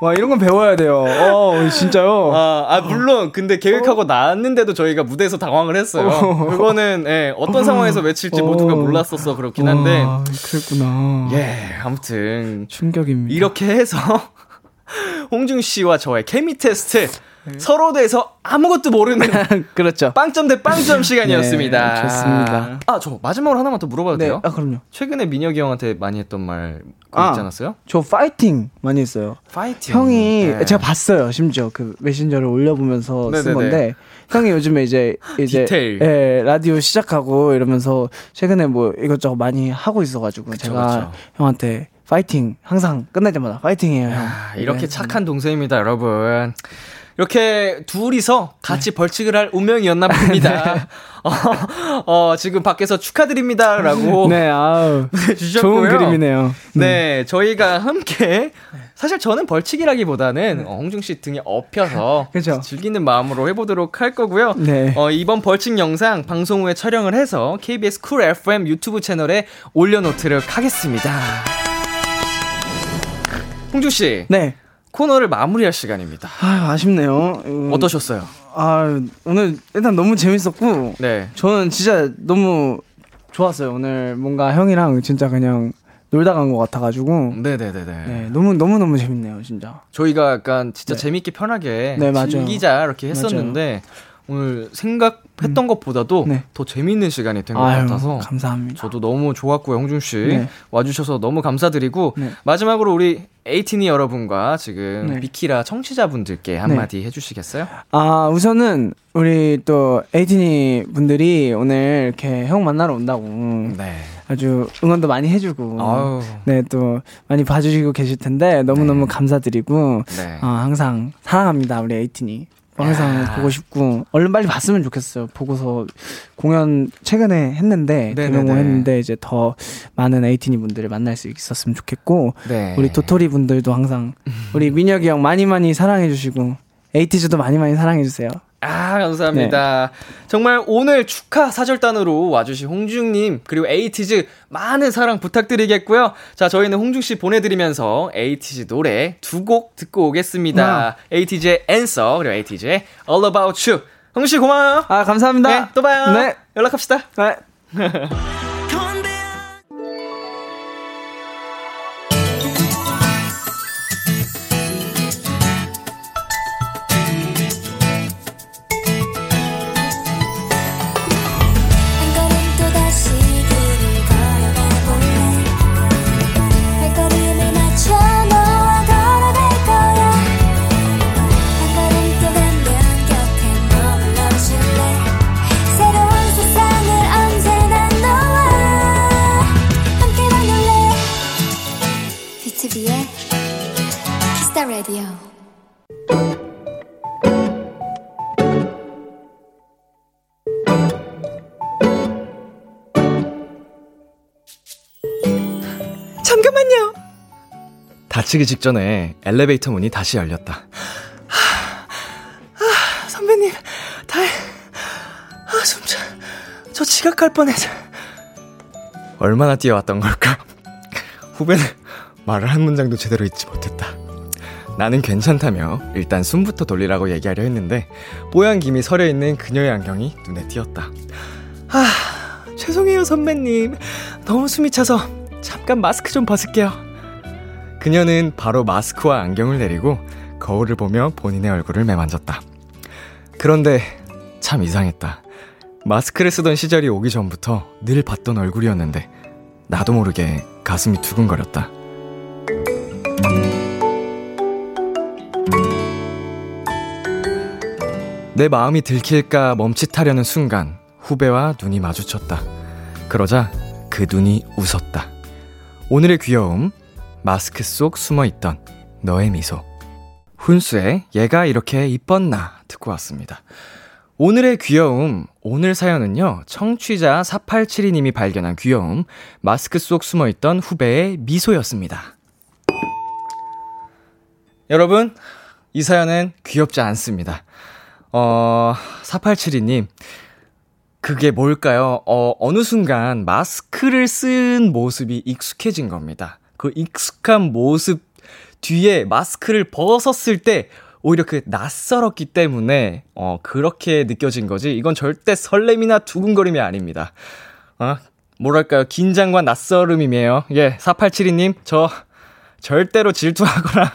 와, 이런 건 배워야 돼요. 어, 진짜요? 아, 아 물론, 근데 계획하고 어? 나왔는데도 저희가 무대에서 당황을 했어요. 어. 그거는, 예, 어떤 상황에서 외칠지 모두가 몰랐었어, 그렇긴 한데. 와, 그랬구나. 예, 아무튼. 충격입니다. 이렇게 해서, 홍중 씨와 저의 케미 테스트 네. 서로 대해서 아무것도 모르는 그렇죠. 빵점 대 빵점 시간이었습니다. 네, 좋습니다. 아, 저 마지막으로 하나만 더 물어봐도 네, 돼요? 아, 그럼요. 최근에 민혁이 형한테 많이 했던 말 아, 있지 않았어요? 저 파이팅 많이 했어요. 파이팅. 형이 네. 제가 봤어요. 심지어 그 메신저를 올려보면서 네네네. 쓴 건데 형이 요즘에 이제 이제 디테일. 예, 라디오 시작하고 이러면서 최근에 뭐 이것저것 많이 하고 있어가지고 그쵸, 제가 그쵸. 형한테 파이팅 항상 끝날 때마다 파이팅해요 형. 아, 이렇게 네. 착한 동생입니다 여러분. 이렇게 둘이서 같이 네. 벌칙을 할 운명이었나 봅니다. 네. 어, 어, 지금 밖에서 축하드립니다라고 네, 아우, 주셨고요. 좋은 그림이네요. 네. 네, 저희가 함께 사실 저는 벌칙이라기보다는 네. 어, 홍중 씨 등에 업혀서 그쵸. 즐기는 마음으로 해보도록 할 거고요. 네. 어, 이번 벌칙 영상 방송 후에 촬영을 해서 KBS Cool FM 유튜브 채널에 올려놓도록 하겠습니다. 홍중 씨. 네. 코너를 마무리할 시간입니다. 아, 아쉽네요. 어떠셨어요? 아, 오늘 일단 너무 재밌었고. 네. 저는 진짜 너무 좋았어요. 오늘 뭔가 형이랑 진짜 그냥 놀다 간 것 같아가지고. 네네네네. 네, 너무 너무 너무 재밌네요, 진짜. 저희가 약간 진짜 네. 재밌게 편하게 네, 즐기자 이렇게 했었는데 맞아요. 오늘 생각 했던 음. 것보다도 네. 더 재미있는 시간이 된 것 같아서 감사합니다. 저도 너무 좋았고요, 홍준 씨 네. 와주셔서 너무 감사드리고 네. 마지막으로 우리 에이티니 여러분과 지금 네. 비키라 청취자분들께 한마디 네. 해주시겠어요? 아 우선은 우리 또 에이티니 분들이 오늘 이렇게 형 만나러 온다고 네. 아주 응원도 많이 해주고 네 또 많이 봐주시고 계실 텐데 너무 너무 네. 감사드리고 어, 항상 사랑합니다 우리 ATINY 항상 야. 보고 싶고 얼른 빨리 봤으면 좋겠어요. 보고서 공연 최근에 했는데 대면으로 했는데 이제 더 많은 ATINY 분들을 만날 수 있었으면 좋겠고 네. 우리 도토리 분들도 항상 우리 민혁이 형 많이 많이 사랑해 주시고 ATEEZ도 많이 많이 사랑해 주세요. 아, 감사합니다. 네. 정말 오늘 축하 사절단으로 와주신 홍중님, 그리고 에이티즈 많은 사랑 부탁드리겠고요. 자, 저희는 홍중씨 보내드리면서 에이티즈 노래 두 곡 듣고 오겠습니다. 음. ATEEZ의 Answer, 그리고 ATEEZ의 All About You. 홍씨 고마워요. 아, 감사합니다. 네, 또 봐요. 네. 연락합시다. 네. 다치기 직전에 엘리베이터 문이 다시 열렸다. 아, 아 선배님, 다행. 아, 숨차. 저 지각할 뻔했어. 얼마나 뛰어왔던 걸까? 후배는 말을 한 문장도 제대로 잊지 못했다. 나는 괜찮다며 일단 숨부터 돌리라고 얘기하려 했는데 뽀얀 김이 서려 있는 그녀의 안경이 눈에 띄었다. 아, 죄송해요 선배님. 너무 숨이 차서 잠깐 마스크 좀 벗을게요. 그녀는 바로 마스크와 안경을 내리고 거울을 보며 본인의 얼굴을 매만졌다. 그런데 참 이상했다. 마스크를 쓰던 시절이 오기 전부터 늘 봤던 얼굴이었는데 나도 모르게 가슴이 두근거렸다. 내 마음이 들킬까 멈칫하려는 순간 후배와 눈이 마주쳤다. 그러자 그 눈이 웃었다. 오늘의 귀여움 마스크 속 숨어 있던 너의 미소. 훈수의 얘가 이렇게 이뻤나 듣고 왔습니다. 오늘의 귀여움, 오늘 사연은요, 청취자 4872님이 발견한 귀여움, 마스크 속 숨어 있던 후배의 미소였습니다. 여러분, 이 사연은 귀엽지 않습니다. 어, 4872님, 그게 뭘까요? 어, 어느 순간 마스크를 쓴 모습이 익숙해진 겁니다. 그 익숙한 모습 뒤에 마스크를 벗었을 때 오히려 그 낯설었기 때문에 어 그렇게 느껴진 거지 이건 절대 설렘이나 두근거림이 아닙니다. 어 뭐랄까요 긴장과 낯설음이에요. 예 4872님 저 절대로 질투하거나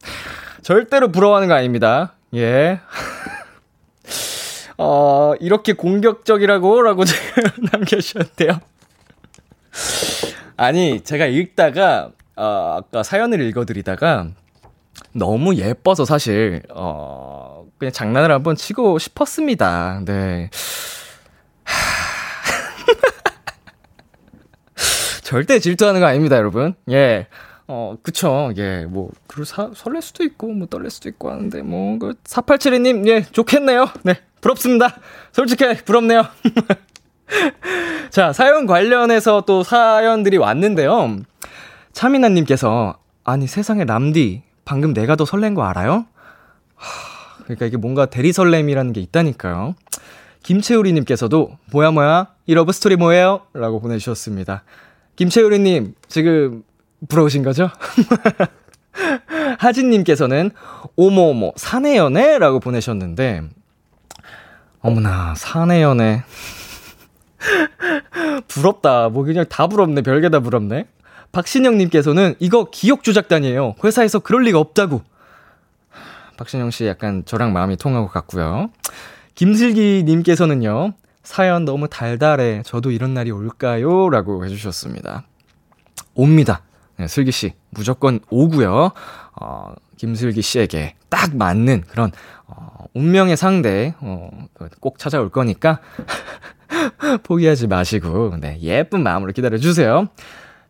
절대로 부러워하는 거 아닙니다. 예. 어 이렇게 공격적이라고 라고 남겨주셨대요. 아니, 제가 읽다가, 어, 아까 사연을 읽어드리다가, 너무 예뻐서 사실, 어, 그냥 장난을 한번 치고 싶었습니다. 네. 절대 질투하는 거 아닙니다, 여러분. 예. 어, 그쵸. 예, 뭐, 그리고 사, 설렐 수도 있고, 뭐, 떨릴 수도 있고 하는데, 뭐, 그, 4872님, 예, 좋겠네요. 네, 부럽습니다. 솔직히, 부럽네요. 자, 사연 관련해서 또 사연들이 왔는데요. 차미나님께서, 아니, 세상에 람디, 방금 내가 더 설렌 거 알아요? 하, 그러니까 이게 뭔가 대리 설렘이라는 게 있다니까요. 김채우리님께서도, 뭐야, 뭐야, 이 love story 뭐예요? 라고 보내주셨습니다. 김채우리님, 지금 부러우신 거죠? 하진님께서는, 오모오모, 사내 연애? 라고 보내셨는데, 어머나, 사내 연애. 부럽다. 뭐 그냥 다 부럽네. 별게 다 부럽네. 박신영님께서는 이거 기억 조작단이에요. 회사에서 그럴 리가 없다고. 박신영 씨 약간 저랑 마음이 통하고 같고요. 김슬기님께서는요. 사연 너무 달달해. 저도 이런 날이 올까요? 라고 해주셨습니다. 옵니다. 네, 슬기 씨. 무조건 오고요. 어, 김슬기 씨에게 딱 맞는 그런, 어, 운명의 상대, 어, 꼭 찾아올 거니까. 포기하지 마시고, 네, 예쁜 마음으로 기다려주세요.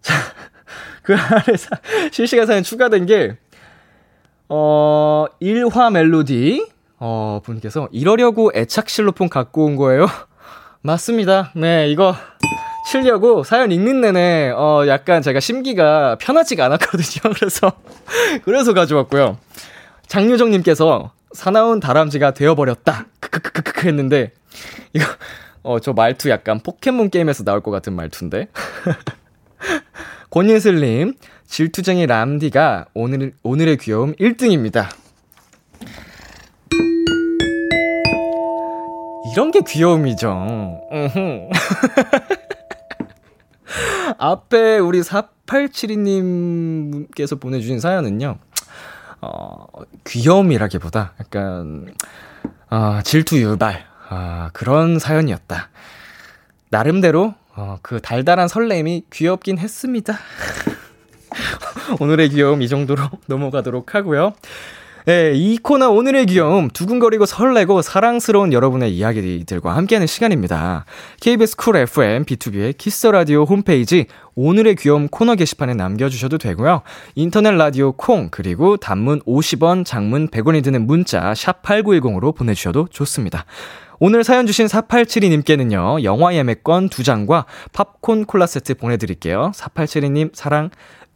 자, 그 아래 사, 실시간 사연 추가된 게, 어, 일화 멜로디, 어, 분께서 이러려고 애착 실로폰 갖고 온 거예요? 맞습니다. 네, 이거 치려고 사연 읽는 내내 어 약간 제가 심기가 편하지가 않았거든요. 그래서 그래서 가져왔고요. 장유정 님께서 사나운 다람쥐가 되어 버렸다. 크크크크크 했는데 이거 어 저 말투 약간 포켓몬 게임에서 나올 것 같은 말투인데. 권예슬 님, 질투쟁이 람디가 오늘 오늘의 귀여움 1등입니다. 이런 게 귀여움이죠. 앞에 우리 4872님께서 보내주신 사연은요, 어, 귀여움이라기보다 약간, 어, 질투 유발, 아, 그런 사연이었다. 나름대로, 어, 그 달달한 설렘이 귀엽긴 했습니다. 오늘의 귀여움 이 정도로 넘어가도록 하고요. 네, 이 코너 오늘의 귀여움 두근거리고 설레고 사랑스러운 여러분의 이야기들과 함께하는 시간입니다. KBS 쿨 FM B2B의 키스 라디오 홈페이지 오늘의 귀여움 코너 게시판에 남겨주셔도 되고요. 인터넷 라디오 콩 그리고 단문 50원, 장문 100원이 드는 문자 샵 #8910으로 보내주셔도 좋습니다. 오늘 사연 주신 4872님께는요, 영화 예매권 2장과 팝콘 콜라 세트 보내드릴게요. 4872님, 사랑,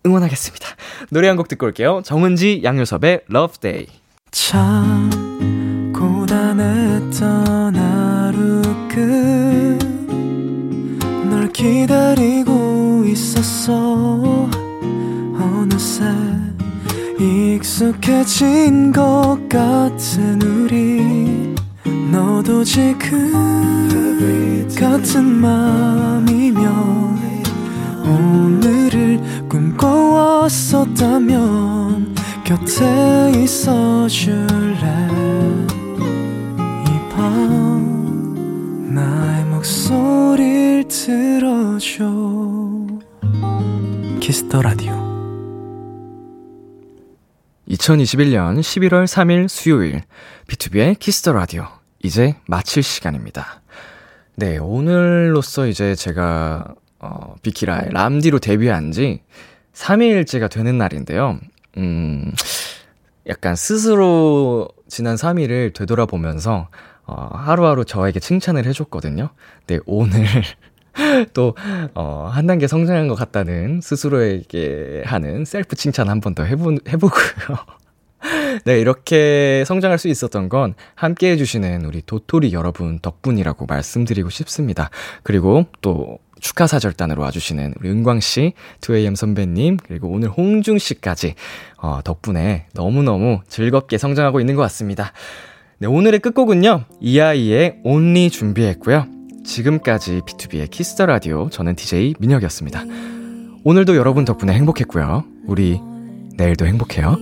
응원하겠습니다. 노래 한 곡 듣고 올게요. 정은지, 양효섭의 Love Day. 참, 고단했던 하루 끝널 기다리고 있었어. 어느새 익숙해진 것 같은 우리. 너도 지금 같은 맘이면 오늘을 꿈꿔왔었다면 곁에 있어 줄래? 이 밤 나의 목소리를 들어줘. Kiss the Radio. 2021년 11월 3일 수요일 B2B의 키스터 라디오. 이제 마칠 시간입니다. 네, 오늘로써 이제 제가 어, 비키라의 람디로 데뷔한 지 3일째가 되는 날인데요. 음, 약간 스스로 지난 3일을 되돌아보면서, 어, 하루하루 저에게 칭찬을 해줬거든요. 네, 오늘 또, 어, 한 단계 성장한 것 같다는 스스로에게 하는 셀프 칭찬 한 번 더 해보, 해보고요. 네, 이렇게 성장할 수 있었던 건 함께 해주시는 우리 도토리 여러분 덕분이라고 말씀드리고 싶습니다. 그리고 또 축하 사절단으로 와주시는 우리 은광씨, 2AM 선배님, 그리고 오늘 홍중씨까지, 어, 덕분에 너무너무 즐겁게 성장하고 있는 것 같습니다. 네, 오늘의 끝곡은요, 이하이의 Only 준비했고요. 지금까지 B2B의 키스터 라디오, 저는 DJ 민혁이었습니다. 오늘도 여러분 덕분에 행복했고요. 우리 내일도 행복해요.